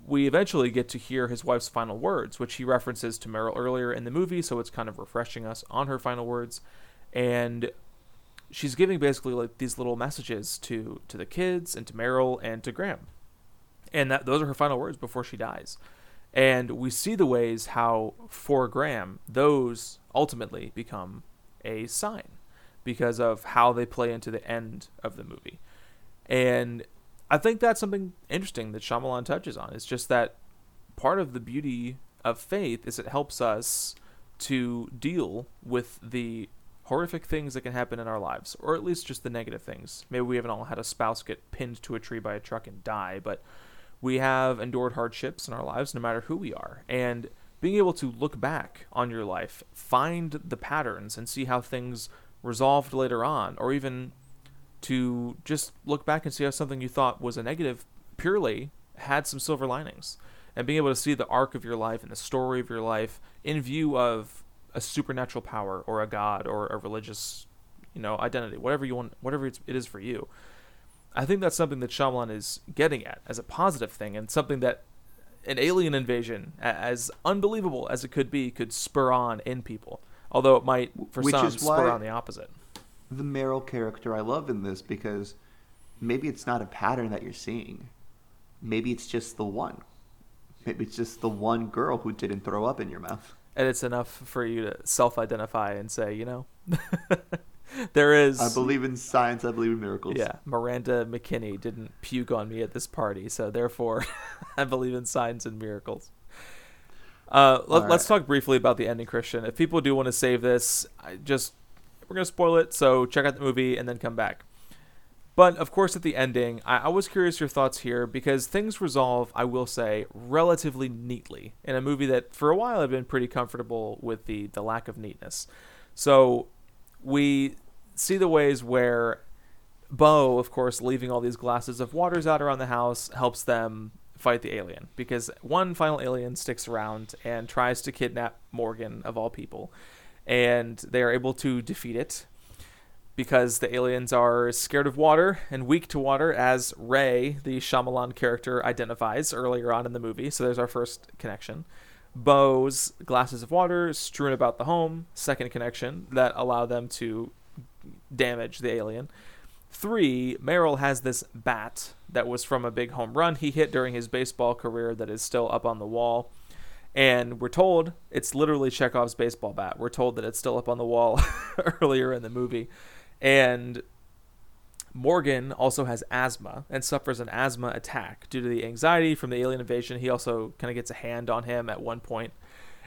S1: we eventually get to hear his wife's final words which he references to merrill earlier in the movie so it's kind of refreshing us on her final words and she's giving basically like these little messages to to the kids and to Merrill and to Graham. And that those are her final words before she dies. And we see the ways how for Graham those ultimately become a sign because of how they play into the end of the movie. And I think that's something interesting that Shyamalan touches on. It's just that part of the beauty of faith is it helps us to deal with the horrific things that can happen in our lives, or at least just the negative things. Maybe we haven't all had a spouse get pinned to a tree by a truck and die, but we have endured hardships in our lives no matter who we are. And being able to look back on your life, find the patterns, and see how things resolved later on, or even to just look back and see how something you thought was a negative purely had some silver linings. And being able to see the arc of your life and the story of your life in view of a supernatural power or a god or a religious, you know, identity, whatever you want, whatever it's, it is for you. I think that's something that Shyamalan is getting at as a positive thing and something that an alien invasion, as unbelievable as it could be, could spur on in people. Although it might, for
S2: Which
S1: some, spur
S2: why-
S1: on the opposite.
S2: The Merrill character I love in this because maybe it's not a pattern that you're seeing. Maybe it's just the one. Maybe it's just the one girl who didn't throw up in your mouth.
S1: And it's enough for you to self-identify and say, you know, [LAUGHS] there is.
S2: I believe in science. I believe in miracles.
S1: Yeah, Miranda McKinney didn't puke on me at this party, so therefore, [LAUGHS] I believe in signs and miracles. Uh, let,
S2: right.
S1: talk briefly about the ending, Christian. If people do want to save this, I just we're gonna spoil it, so check out the movie and then come back. But of course, at the ending, I, I was curious your thoughts here because things resolve, I will say, relatively neatly in a movie that for a while I've been pretty comfortable with the the lack of neatness. So we see the ways where Bo, of course, leaving all these glasses of waters out around the house helps them fight the alien because one final alien sticks around and tries to kidnap Morgan of all people, and they are able to defeat it because the aliens are scared of water and weak to water, as Ray, the Shyamalan character, identifies earlier on in the movie. So there's our first connection. Bo's glasses of water strewn about the home, second connection that allow them to damage the alien. Three, Merrill has this bat that was from a big home run he hit during his baseball career that is still up on the wall. And we're told it's literally Chekhov's baseball bat. We're told that it's still up on the wall [LAUGHS] earlier in the movie. And Morgan also has asthma and suffers an asthma attack due to the anxiety from the alien invasion. He also kind of gets a hand on him at one point.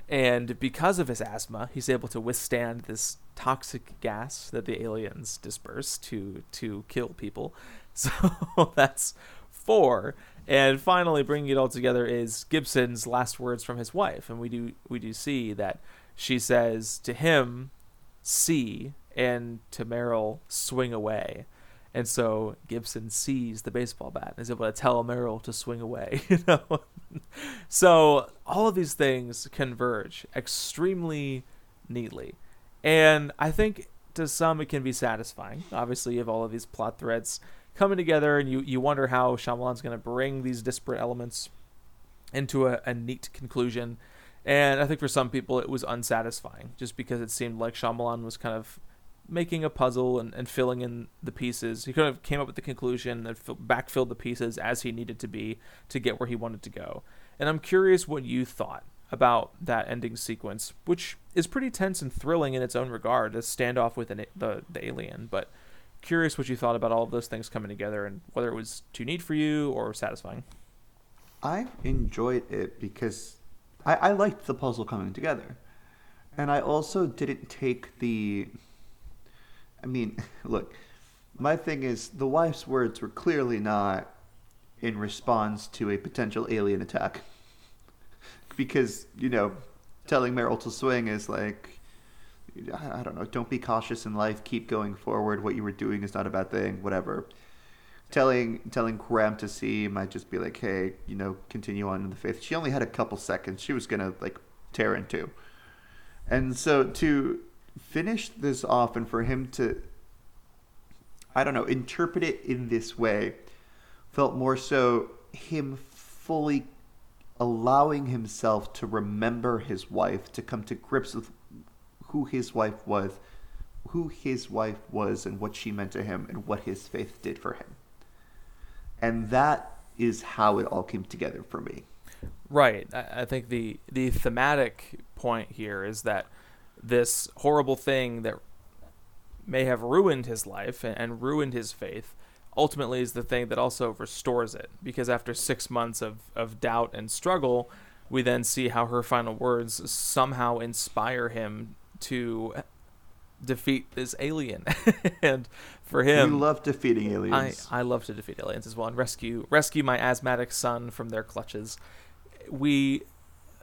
S1: And because of his asthma, he's able to withstand this toxic gas that the aliens disperse to to kill people. [LAUGHS] So that's four. And finally, bringing it all together is Gibson's last words from his wife, and we do we do see that she says to him, "See," and to Merrill, "Swing away." And so Gibson sees the baseball bat and is able to tell Merrill to swing away. [LAUGHS] You know, so all of these things converge extremely neatly, and I think to some it can be satisfying. Obviously, you have all of these plot threads coming together, and you you wonder how Shyamalan's going to bring these disparate elements into a, a neat conclusion. And I think for some people it was unsatisfying, just because it seemed like Shyamalan was kind of making a puzzle and, and filling in the pieces. He kind of came up with the conclusion and fill, backfilled the pieces as he needed to be to get where he wanted to go. And I'm curious what you thought about that ending sequence, which is pretty tense and thrilling in its own regard, a standoff with an, the, the alien. But curious what you thought about all of those things coming together and whether it was too neat for you or satisfying.
S2: I enjoyed it because I, I liked the puzzle coming together. And I also didn't take the I mean, [LAUGHS] look, my thing is the wife's words were clearly not in response to a potential alien attack. [LAUGHS] because, you know, telling Merrill to swing is like, I don't know, don't be cautious in life, keep going forward. What you were doing is not a bad thing, whatever. Telling telling Graham to see might just be like, hey, you know, continue on in the faith. She only had a couple seconds. She was gonna like tear into. And so to finish this off and for him to I don't know, interpret it in this way felt more so him fully allowing himself to remember his wife, to come to grips with who his wife was, who his wife was and what she meant to him and what his faith did for him. And that is how it all came together for me.
S1: Right. I think the the thematic point here is that this horrible thing that may have ruined his life and ruined his faith ultimately is the thing that also restores it because after six months of, of doubt and struggle we then see how her final words somehow inspire him to defeat this alien. [LAUGHS] And for him
S2: you love defeating aliens.
S1: I, I love to defeat aliens as well and rescue rescue my asthmatic son from their clutches. We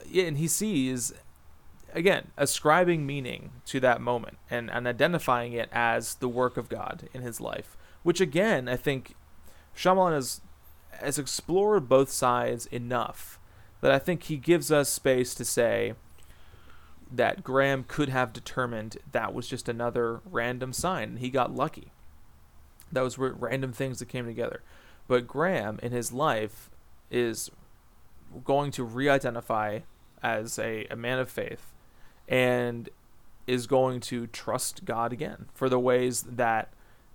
S1: yeah, and he sees again, ascribing meaning to that moment and, and identifying it as the work of God in his life, which again, I think Shyamalan has, has explored both sides enough that I think he gives us space to say that Graham could have determined that was just another random sign he got lucky. That was random things that came together. But Graham in his life is going to re identify as a, a man of faith and is going to trust God again for the ways that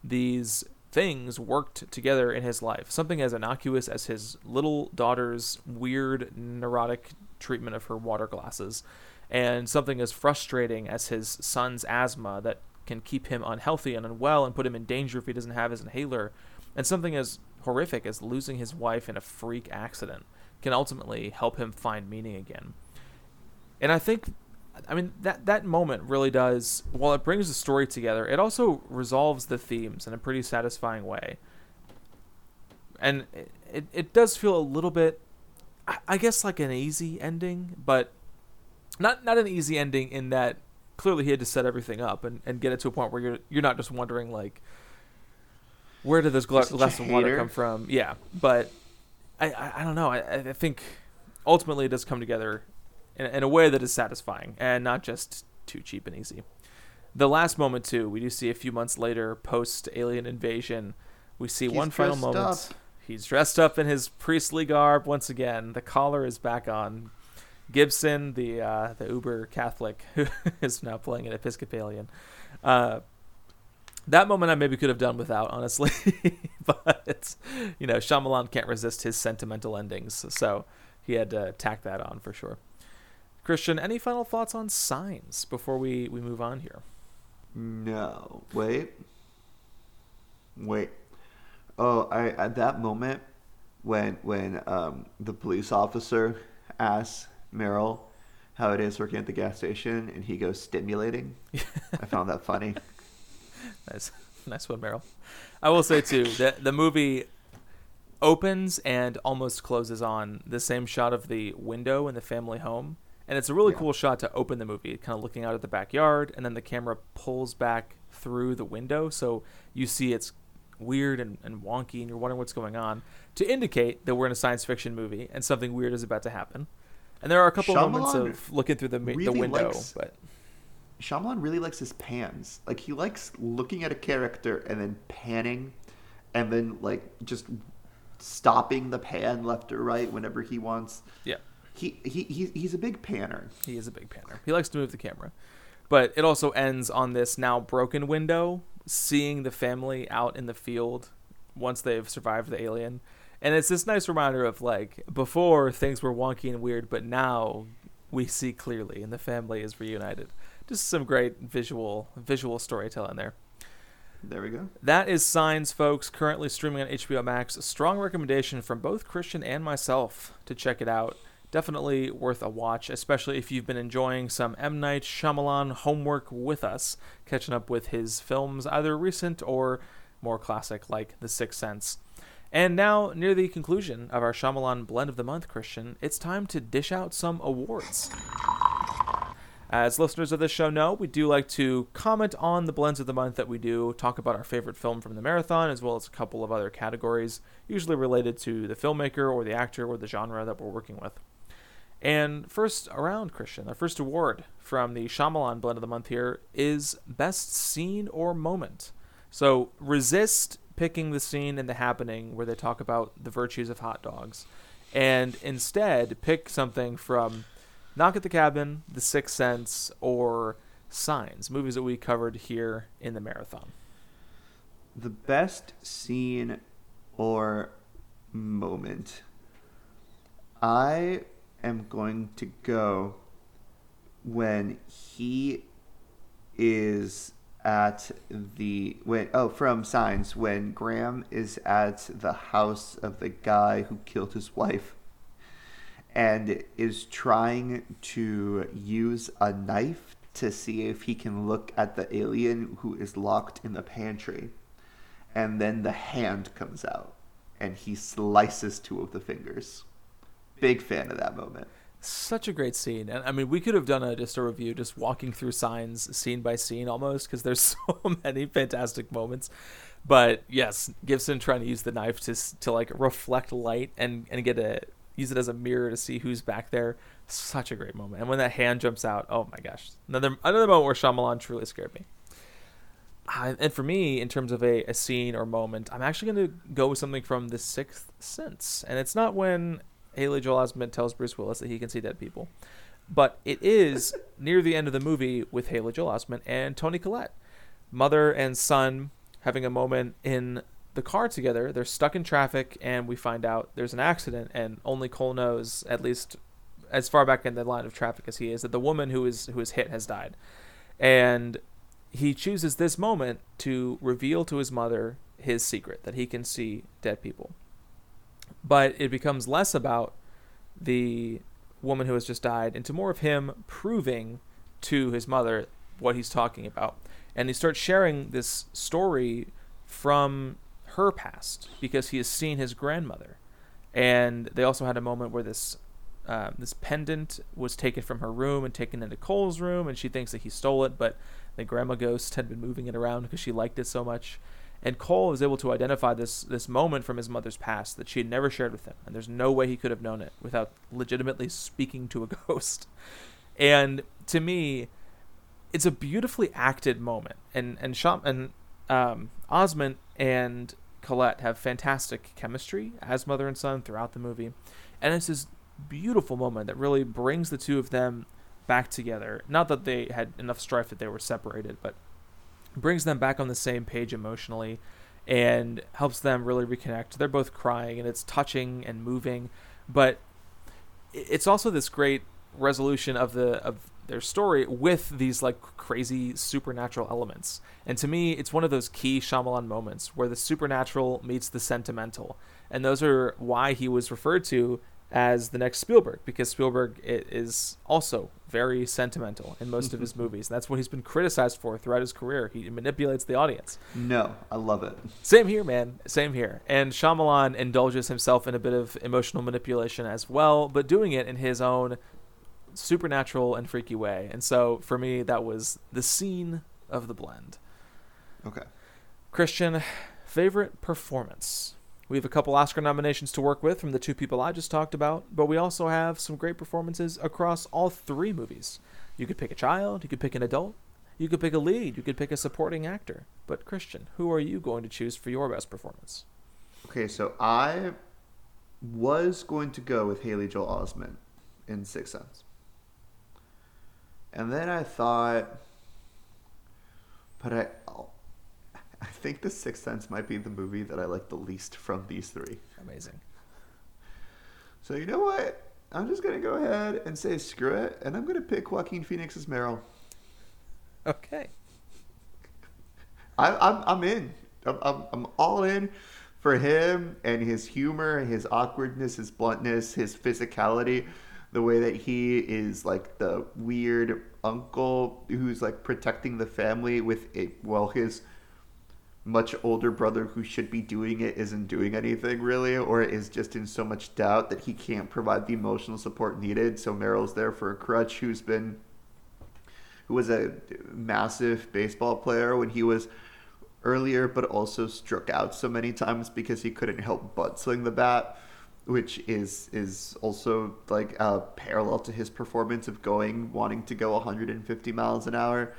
S1: these things worked together in his life. Something as innocuous as his little daughter's weird neurotic treatment of her water glasses, and something as frustrating as his son's asthma that can keep him unhealthy and unwell and put him in danger if he doesn't have his inhaler, and something as horrific as losing his wife in a freak accident can ultimately help him find meaning again. And I think I mean that that moment really does. While it brings the story together, it also resolves the themes in a pretty satisfying way. And it it, does feel a little bit, I guess, like an easy ending, but not not an easy ending in that clearly he had to set everything up and, and get it to a point where you're you're not just wondering like where did this gla- glass of water come from? Yeah, but I I, I don't know. I I think ultimately it does come together in, in a way that is satisfying and not just too cheap and easy. The last moment too, we do see a few months later, post alien invasion, we see He's one final moment. Up. He's dressed up in his priestly garb once again. The collar is back on. Gibson, the uh, the uber Catholic, [LAUGHS] who is now playing an Episcopalian, uh, That moment I maybe could have done without, honestly. [LAUGHS] but you know, Shyamalan can't resist his sentimental endings, so he had to tack that on for sure. Christian, any final thoughts on signs before we, we move on here?
S2: No. Wait. Wait. Oh, I at that moment when when um, the police officer asks Merrill how it is working at the gas station, and he goes stimulating. I found that funny.
S1: Nice, nice one, Merrill. I will say too that the movie opens and almost closes on the same shot of the window in the family home, and it's a really
S2: Yeah.
S1: cool shot to open the movie, kind of looking out at the backyard, and then the camera pulls back through the window, so you see it's weird and, and wonky, and you're wondering what's going on, to indicate that we're in a science fiction movie and something weird is about to happen. And there are a couple moments of looking through the mi- the window,
S2: likes-
S1: but
S2: Shyamalan really likes his pans. Like he likes looking at a character and then panning, and then like just stopping the pan left or right whenever he wants.
S1: yeah.
S2: He he, he he's a big panner.
S1: He is a big panner. He likes to move the camera. But it also ends on this now broken window, seeing the family out in the field once they've survived the alien. And it's this nice reminder of like before things were wonky and weird, but now we see clearly and the family is reunited. Just some great visual visual storytelling there.
S2: There we go.
S1: That is Signs, folks, currently streaming on HBO Max. A strong recommendation from both Christian and myself to check it out. Definitely worth a watch, especially if you've been enjoying some M. Night Shyamalan homework with us, catching up with his films, either recent or more classic, like The Sixth Sense. And now, near the conclusion of our Shyamalan Blend of the Month, Christian, it's time to dish out some awards. As listeners of this show know, we do like to comment on the blends of the month that we do, talk about our favorite film from the marathon, as well as a couple of other categories, usually related to the filmmaker or the actor or the genre that we're working with. And first around, Christian, our first award from the Shyamalan blend of the month here is Best Scene or Moment. So resist picking the scene in the happening where they talk about the virtues of hot dogs, and instead pick something from Knock at the Cabin, The Sixth Sense, or Signs, movies that we covered here in the marathon.
S2: The best scene or moment. I am going to go when he is at the when oh from signs when Graham is at the house of the guy who killed his wife and is trying to use a knife to see if he can look at the alien who is locked in the pantry. And then the hand comes out and he slices two of the fingers. Big fan of that moment.
S1: Such a great scene, and I mean, we could have done a just a review, just walking through signs, scene by scene, almost, because there's [LAUGHS] so many fantastic moments. But yes, Gibson trying to use the knife to to like reflect light and and get a use it as a mirror to see who's back there. Such a great moment, and when that hand jumps out, oh my gosh, another another moment where Shyamalan truly scared me. Uh, and for me, in terms of a, a scene or moment, I'm actually going to go with something from The Sixth Sense. And it's not when Haley Joel Osment tells Bruce Willis that he can see dead people, but it is [LAUGHS] near the end of the movie with Haley Joel Osment and Toni Collette. Mother and son having a moment in the car together. They're stuck in traffic, and we find out there's an accident, and only Cole knows, at least as far back in the line of traffic as he is, that the woman who is who is hit has died. And he chooses this moment to reveal to his mother his secret that he can see dead people. But it becomes less about the woman who has just died into more of him proving to his mother what he's talking about. And he starts sharing this story from her past because he has seen his grandmother. And they also had a moment where this uh, this pendant was taken from her room and taken into Cole's room, and she thinks that he stole it, but the grandma ghost had been moving it around because she liked it so much. And Cole is able to identify this this moment from his mother's past that she had never shared with him, and there's no way he could have known it without legitimately speaking to a [LAUGHS] ghost. And to me, it's a beautifully acted moment, and and Sham- and um, Osment and Collette have fantastic chemistry as mother and son throughout the movie, and it's this beautiful moment that really brings the two of them back together. Not that they had enough strife that they were separated, but brings them back on the same page emotionally and helps them really reconnect. They're both crying and it's touching and moving, but it's also this great resolution of the of their story with these like crazy supernatural elements. And to me, it's one of those key Shyamalan moments where the supernatural meets the sentimental. And those are why he was referred to as the next Spielberg because Spielberg is also very sentimental in most of his [LAUGHS] movies. And that's what he's been criticized for throughout his career. He manipulates the audience.
S2: No, I love it.
S1: Same here, man. Same here. And Shyamalan indulges himself in a bit of emotional manipulation as well, but doing it in his own supernatural and freaky way. And so for me, that was the scene of the blend.
S2: Okay.
S1: Christian, favorite performance? We have a couple Oscar nominations to work with from the two people I just talked about, but we also have some great performances across all three movies. You could pick a child, you could pick an adult, you could pick a lead, you could pick a supporting actor. But Christian, who are you going to choose for your best performance?
S2: Okay, so I was going to go with Haley Joel Osment in Sixth Sense. And then I thought, but I, I think The Sixth Sense might be the movie that I like the least from these three.
S1: Amazing.
S2: So you know what? I'm just gonna go ahead and say screw it, and I'm gonna pick Joaquin Phoenix as Merrill.
S1: Okay.
S2: I, I'm I'm in. I'm, I'm I'm all in for him and his humor, his awkwardness, his bluntness, his physicality, the way that he is like the weird uncle who's like protecting the family with it. Well, his much older brother who should be doing it isn't doing anything really or is just in so much doubt that he can't provide the emotional support needed. So Merrill's there for a crutch who's been who was a massive baseball player when he was earlier but also struck out so many times because he couldn't help but swing the bat which is is also like a parallel to his performance of going wanting to go 150 miles an hour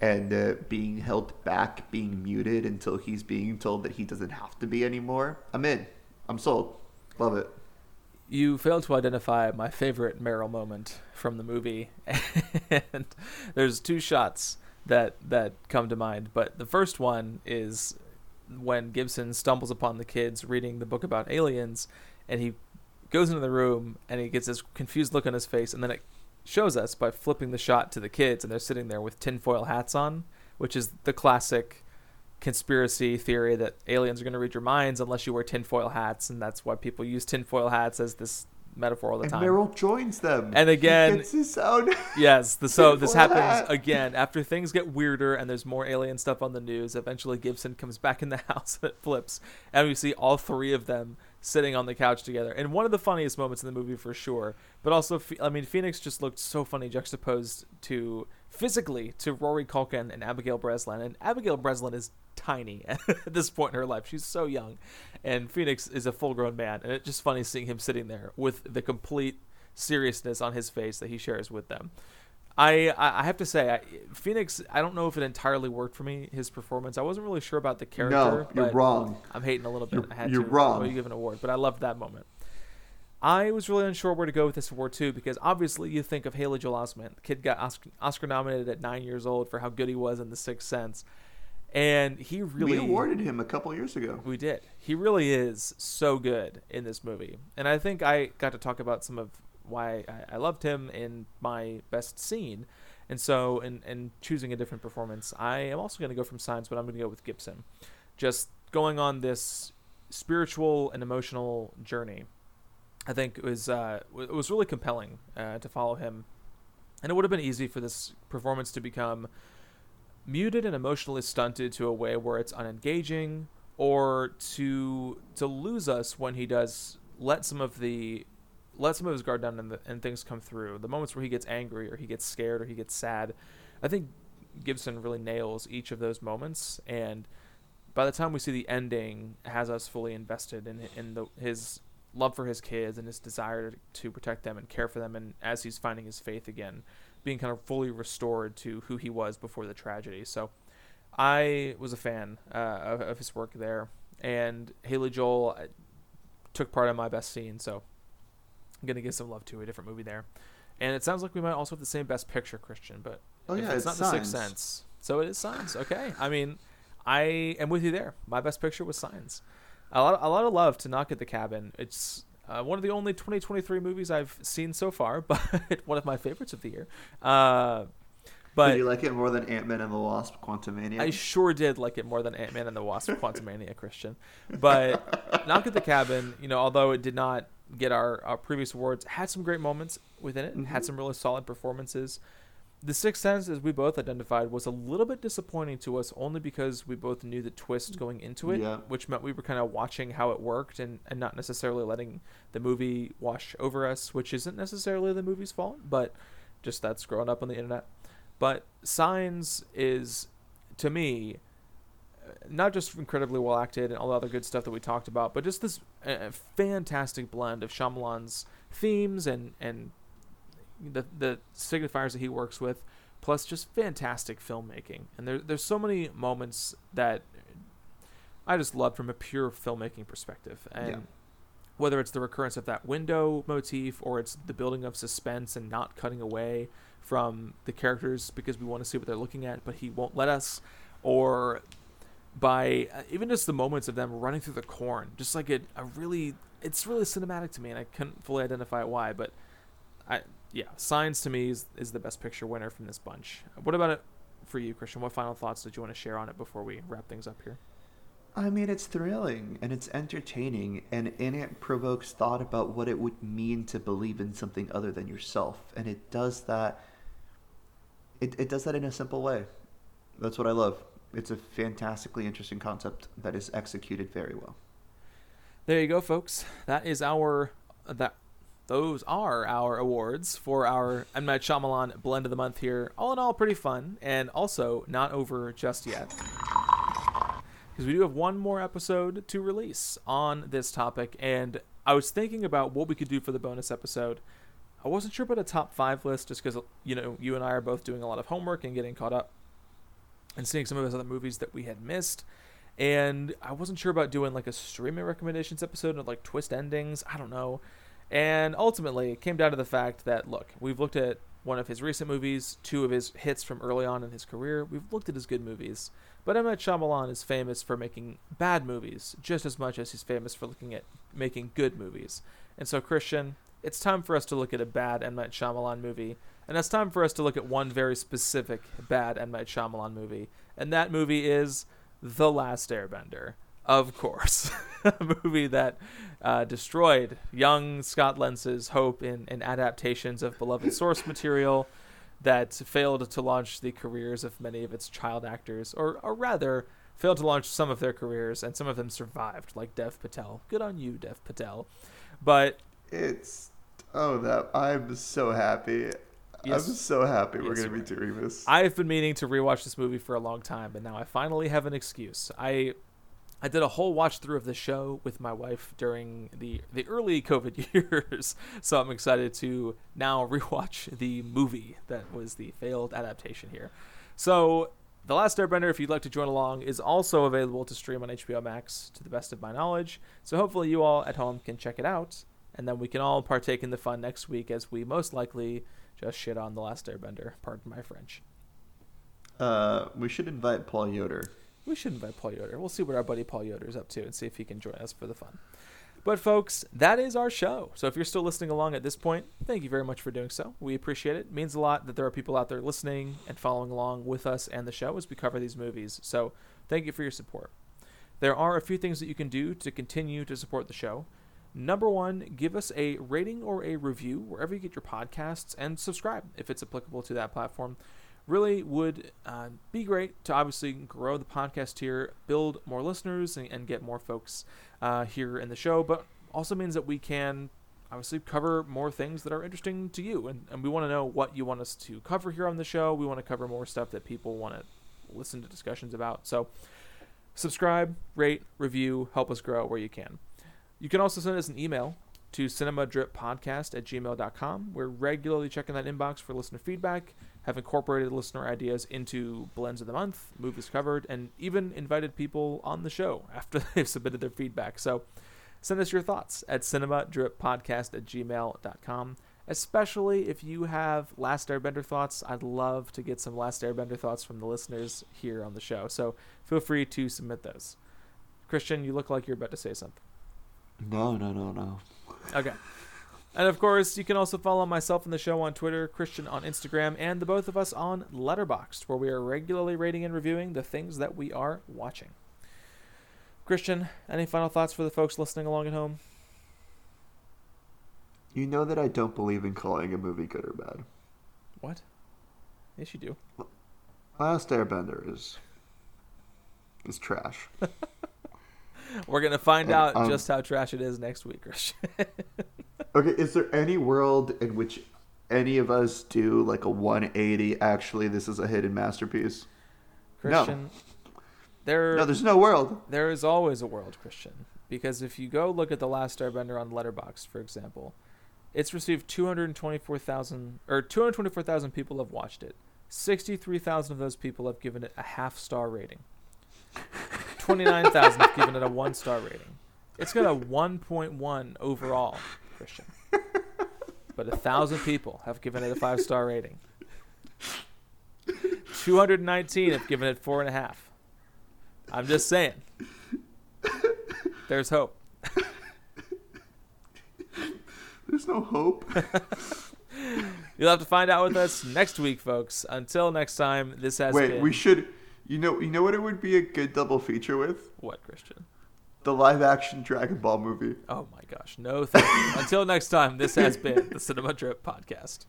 S2: and uh, being held back, being muted until he's being told that he doesn't have to be anymore. I'm in. I'm sold. Love it.
S1: You failed to identify my favorite Merrill moment from the movie, [LAUGHS] and there's two shots that that come to mind. But the first one is when Gibson stumbles upon the kids reading the book about aliens, and he goes into the room and he gets this confused look on his face, and then it shows us by flipping the shot to the kids and they're sitting there with tinfoil hats on, which is the classic conspiracy theory that aliens are going to read your minds unless you wear tinfoil hats, and that's why people use tinfoil hats as this metaphor all the
S2: and
S1: time.
S2: Meryl joins them,
S1: and again,
S2: his own [LAUGHS]
S1: yes, the, so this happens
S2: hat.
S1: again after things get weirder and there's more alien stuff on the news. Eventually, Gibson comes back in the [LAUGHS] house and it flips, and we see all three of them sitting on the couch together. And one of the funniest moments in the movie for sure. But also, I mean, Phoenix just looked so funny juxtaposed to physically to Rory Culkin and Abigail Breslin. And Abigail Breslin is tiny [LAUGHS] at this point in her life. She's so young, and Phoenix is a full-grown man. And it's just funny seeing him sitting there with the complete seriousness on his face that he shares with them. I I have to say, I, Phoenix. I don't know if it entirely worked for me. His performance. I wasn't really sure about the character.
S2: No, you're wrong.
S1: I'm hating a little bit.
S2: You're,
S1: I had
S2: you're
S1: to.
S2: wrong.
S1: You give an award, but I loved that moment. I was really unsure where to go with this award too, because obviously you think of Haley Joel Osment. The kid got Oscar, Oscar nominated at nine years old for how good he was in The Sixth Sense, and he really
S2: we awarded him a couple years ago.
S1: we did. He really is so good in this movie, and I think I got to talk about some of why I, I loved him in my best scene. And so, in, in choosing a different performance, I am also going to go from Signs, but I'm going to go with Gibson. Just going on this spiritual and emotional journey, I think it was uh, it was really compelling uh, to follow him, and it would have been easy for this performance to become muted and emotionally stunted to a way where it's unengaging, or to to lose us when he does let some of the let some of his guard down and, the, and things come through. The moments where he gets angry or he gets scared or he gets sad, I think Gibson really nails each of those moments. And by the time we see the ending, has us fully invested in in the, his love for his kids and his desire to protect them and care for them. And as he's finding his faith again, being kind of fully restored to who he was before the tragedy. So I was a fan uh, of, of his work there. And Haley Joel uh, took part in my best scene. So I'm gonna give some love to a different movie there. And it sounds like we might also have the same best picture, Christian. But
S2: Oh yeah,
S1: it's,
S2: it's
S1: not the Sixth Sense. So it is Signs. Okay. I mean, I am with you there. My best picture was Signs. A lot, a lot of love to Knock at the Cabin. It's uh, one of the only 2023 movies I've seen so far, [LAUGHS] but one of my favorites of the year. Uh, but
S2: did you like it more than Ant Man and the Wasp: Quantumania?
S1: I sure did like it more than Ant Man and the Wasp: Quantumania, Christian. But [LAUGHS] Knock at the Cabin, you know, although it did not get our, our previous awards, had some great moments within it. Mm-hmm. Had some really solid performances. The Sixth Sense, as we both identified, was a little bit disappointing to us only because we both knew the twist going into it,
S2: yeah.
S1: which meant we were kind of watching how it worked and, and not necessarily letting the movie wash over us, which isn't necessarily the movie's fault, but just that's growing up on the internet. But Signs is, to me, not just incredibly well acted and all the other good stuff that we talked about, but just this uh, fantastic blend of Shyamalan's themes and, and the the signifiers that he works with, plus just fantastic filmmaking. And there there's so many moments that I just love from a pure filmmaking perspective. And yeah. whether it's the recurrence of that window motif or it's the building of suspense and not cutting away from the characters because we want to see what they're looking at, but he won't let us, or by uh, even just the moments of them running through the corn, just like it, a really, it's really cinematic to me, and I couldn't fully identify why, but I yeah, Signs to me is, is the best picture winner from this bunch. What about it for you, Christian? What final thoughts did you want to share on it before we wrap things up here?
S2: I mean, it's thrilling and it's entertaining, and in it provokes thought about what it would mean to believe in something other than yourself, and it does that. It it does that in a simple way. That's what I love. It's a fantastically interesting concept that is executed very well.
S1: There you go, folks. That is our that those are our awards for our M Night Shyamalan blend of the month here. All in all, pretty fun, and also not over just yet. Because we do have one more episode to release on this topic, and I was thinking about what we could do for the bonus episode. I wasn't sure about a top five list, just because you know you and I are both doing a lot of homework and getting caught up, and seeing some of those other movies that we had missed. And I wasn't sure about doing like a streaming recommendations episode of like twist endings. I don't know. And ultimately, it came down to the fact that, look, we've looked at one of his recent movies, two of his hits from early on in his career. We've looked at his good movies. But M. Night Shyamalan is famous for making bad movies just as much as he's famous for looking at making good movies. And so, Christian, it's time for us to look at a bad M. Night Shyamalan movie. And it's time for us to look at one very specific bad M. Night Shyamalan movie. And that movie is The Last Airbender of course, [LAUGHS] a movie that uh, destroyed young Scott Lentz's hope in, in adaptations of beloved source material, that failed to launch the careers of many of its child actors, or, or rather, failed to launch some of their careers, and some of them survived, like Dev Patel. Good on you, Dev Patel. But
S2: it's oh that I'm so happy. Yes. I'm so happy we're going to be doing this.
S1: I've been meaning to rewatch this movie for a long time, but now I finally have an excuse. I I did a whole watch through of the show with my wife during the the early COVID [LAUGHS] years, so I'm excited to now [LAUGHS] rewatch the movie that was the failed adaptation here. So, The Last Airbender, if you'd like to join along, is also available to stream on HBO Max, to the best of my knowledge. So hopefully you all at home can check it out, and then we can all partake in the fun next week as we most likely just shit on The Last Airbender. Pardon my French.
S2: Uh, we should invite Paul Yoder
S1: we should invite Paul Yoder. We'll see what our buddy Paul Yoder is up to and see if he can join us for the fun. But folks, that is our show. So if you're still listening along at this point, thank you very much for doing so. We appreciate it. it. means a lot that there are people out there listening and following along with us and the show as we cover these movies. So thank you for your support. There are a few things that you can do to continue to support the show. Number one, give us a rating or a review wherever you get your podcasts and subscribe if it's applicable to that platform really would uh, be great to obviously grow the podcast here, build more listeners, and, and get more folks uh, here in the show, but also means that we can obviously cover more things that are interesting to you. And, and we want to know what you want us to cover here on the show. We want to cover more stuff that people want to listen to discussions about. So subscribe, rate, review, help us grow where you can. You can also send us an email to cinemadrippodcast at gmail.com. We're regularly checking that inbox for listener feedback have incorporated listener ideas into blends of the month, movies covered, and even invited people on the show [LAUGHS] after they've submitted their feedback. So send us your thoughts at cinemadrippodcast at gmail.com. especially if you have Last Airbender thoughts. I'd love to get some Last Airbender thoughts from the listeners here on the show. So feel free to submit those. Christian, you look like you're about to say something.
S2: No, no, no, no.
S1: Okay. And of course, you can also follow myself and the show on Twitter, Christian on Instagram, and the both of us on Letterboxd, where we are regularly rating and reviewing the things that we are watching. Christian, any final thoughts for the folks listening along at home?
S2: You know that I don't believe in calling a movie good or bad.
S1: What? Yes, you do.
S2: Last Airbender is is trash. [LAUGHS]
S1: We're gonna find
S2: And,
S1: out
S2: um,
S1: just how trash it is next week, Christian. [LAUGHS]
S2: Okay, is there any world in which any of us do like a 180? Actually, this is a hidden masterpiece.
S1: Christian, there
S2: No, there's no world.
S1: there is always a world, Christian. Because if you go look at the Last Airbender on Letterboxd, for example, it's received 224,000 or 224,000 people have watched it. 63,000 of those people have given it a half star rating. 29,000 have given it a one star rating. It's got a 1.1 overall, Christian. But a thousand people have given it a five star rating. 219 have given it four and a half. I'm just saying. There's hope.
S2: There's no hope. [LAUGHS] [LAUGHS]
S1: You'll have to find out with us next week, folks. Until next time, this has
S2: Wait,
S1: been
S2: we should. You know, you know what it would be a good double feature with
S1: what, Christian?
S2: the live action Dragon Ball movie.
S1: Oh my gosh, no thank you. Until next time, this has been the Cinema Drip Podcast.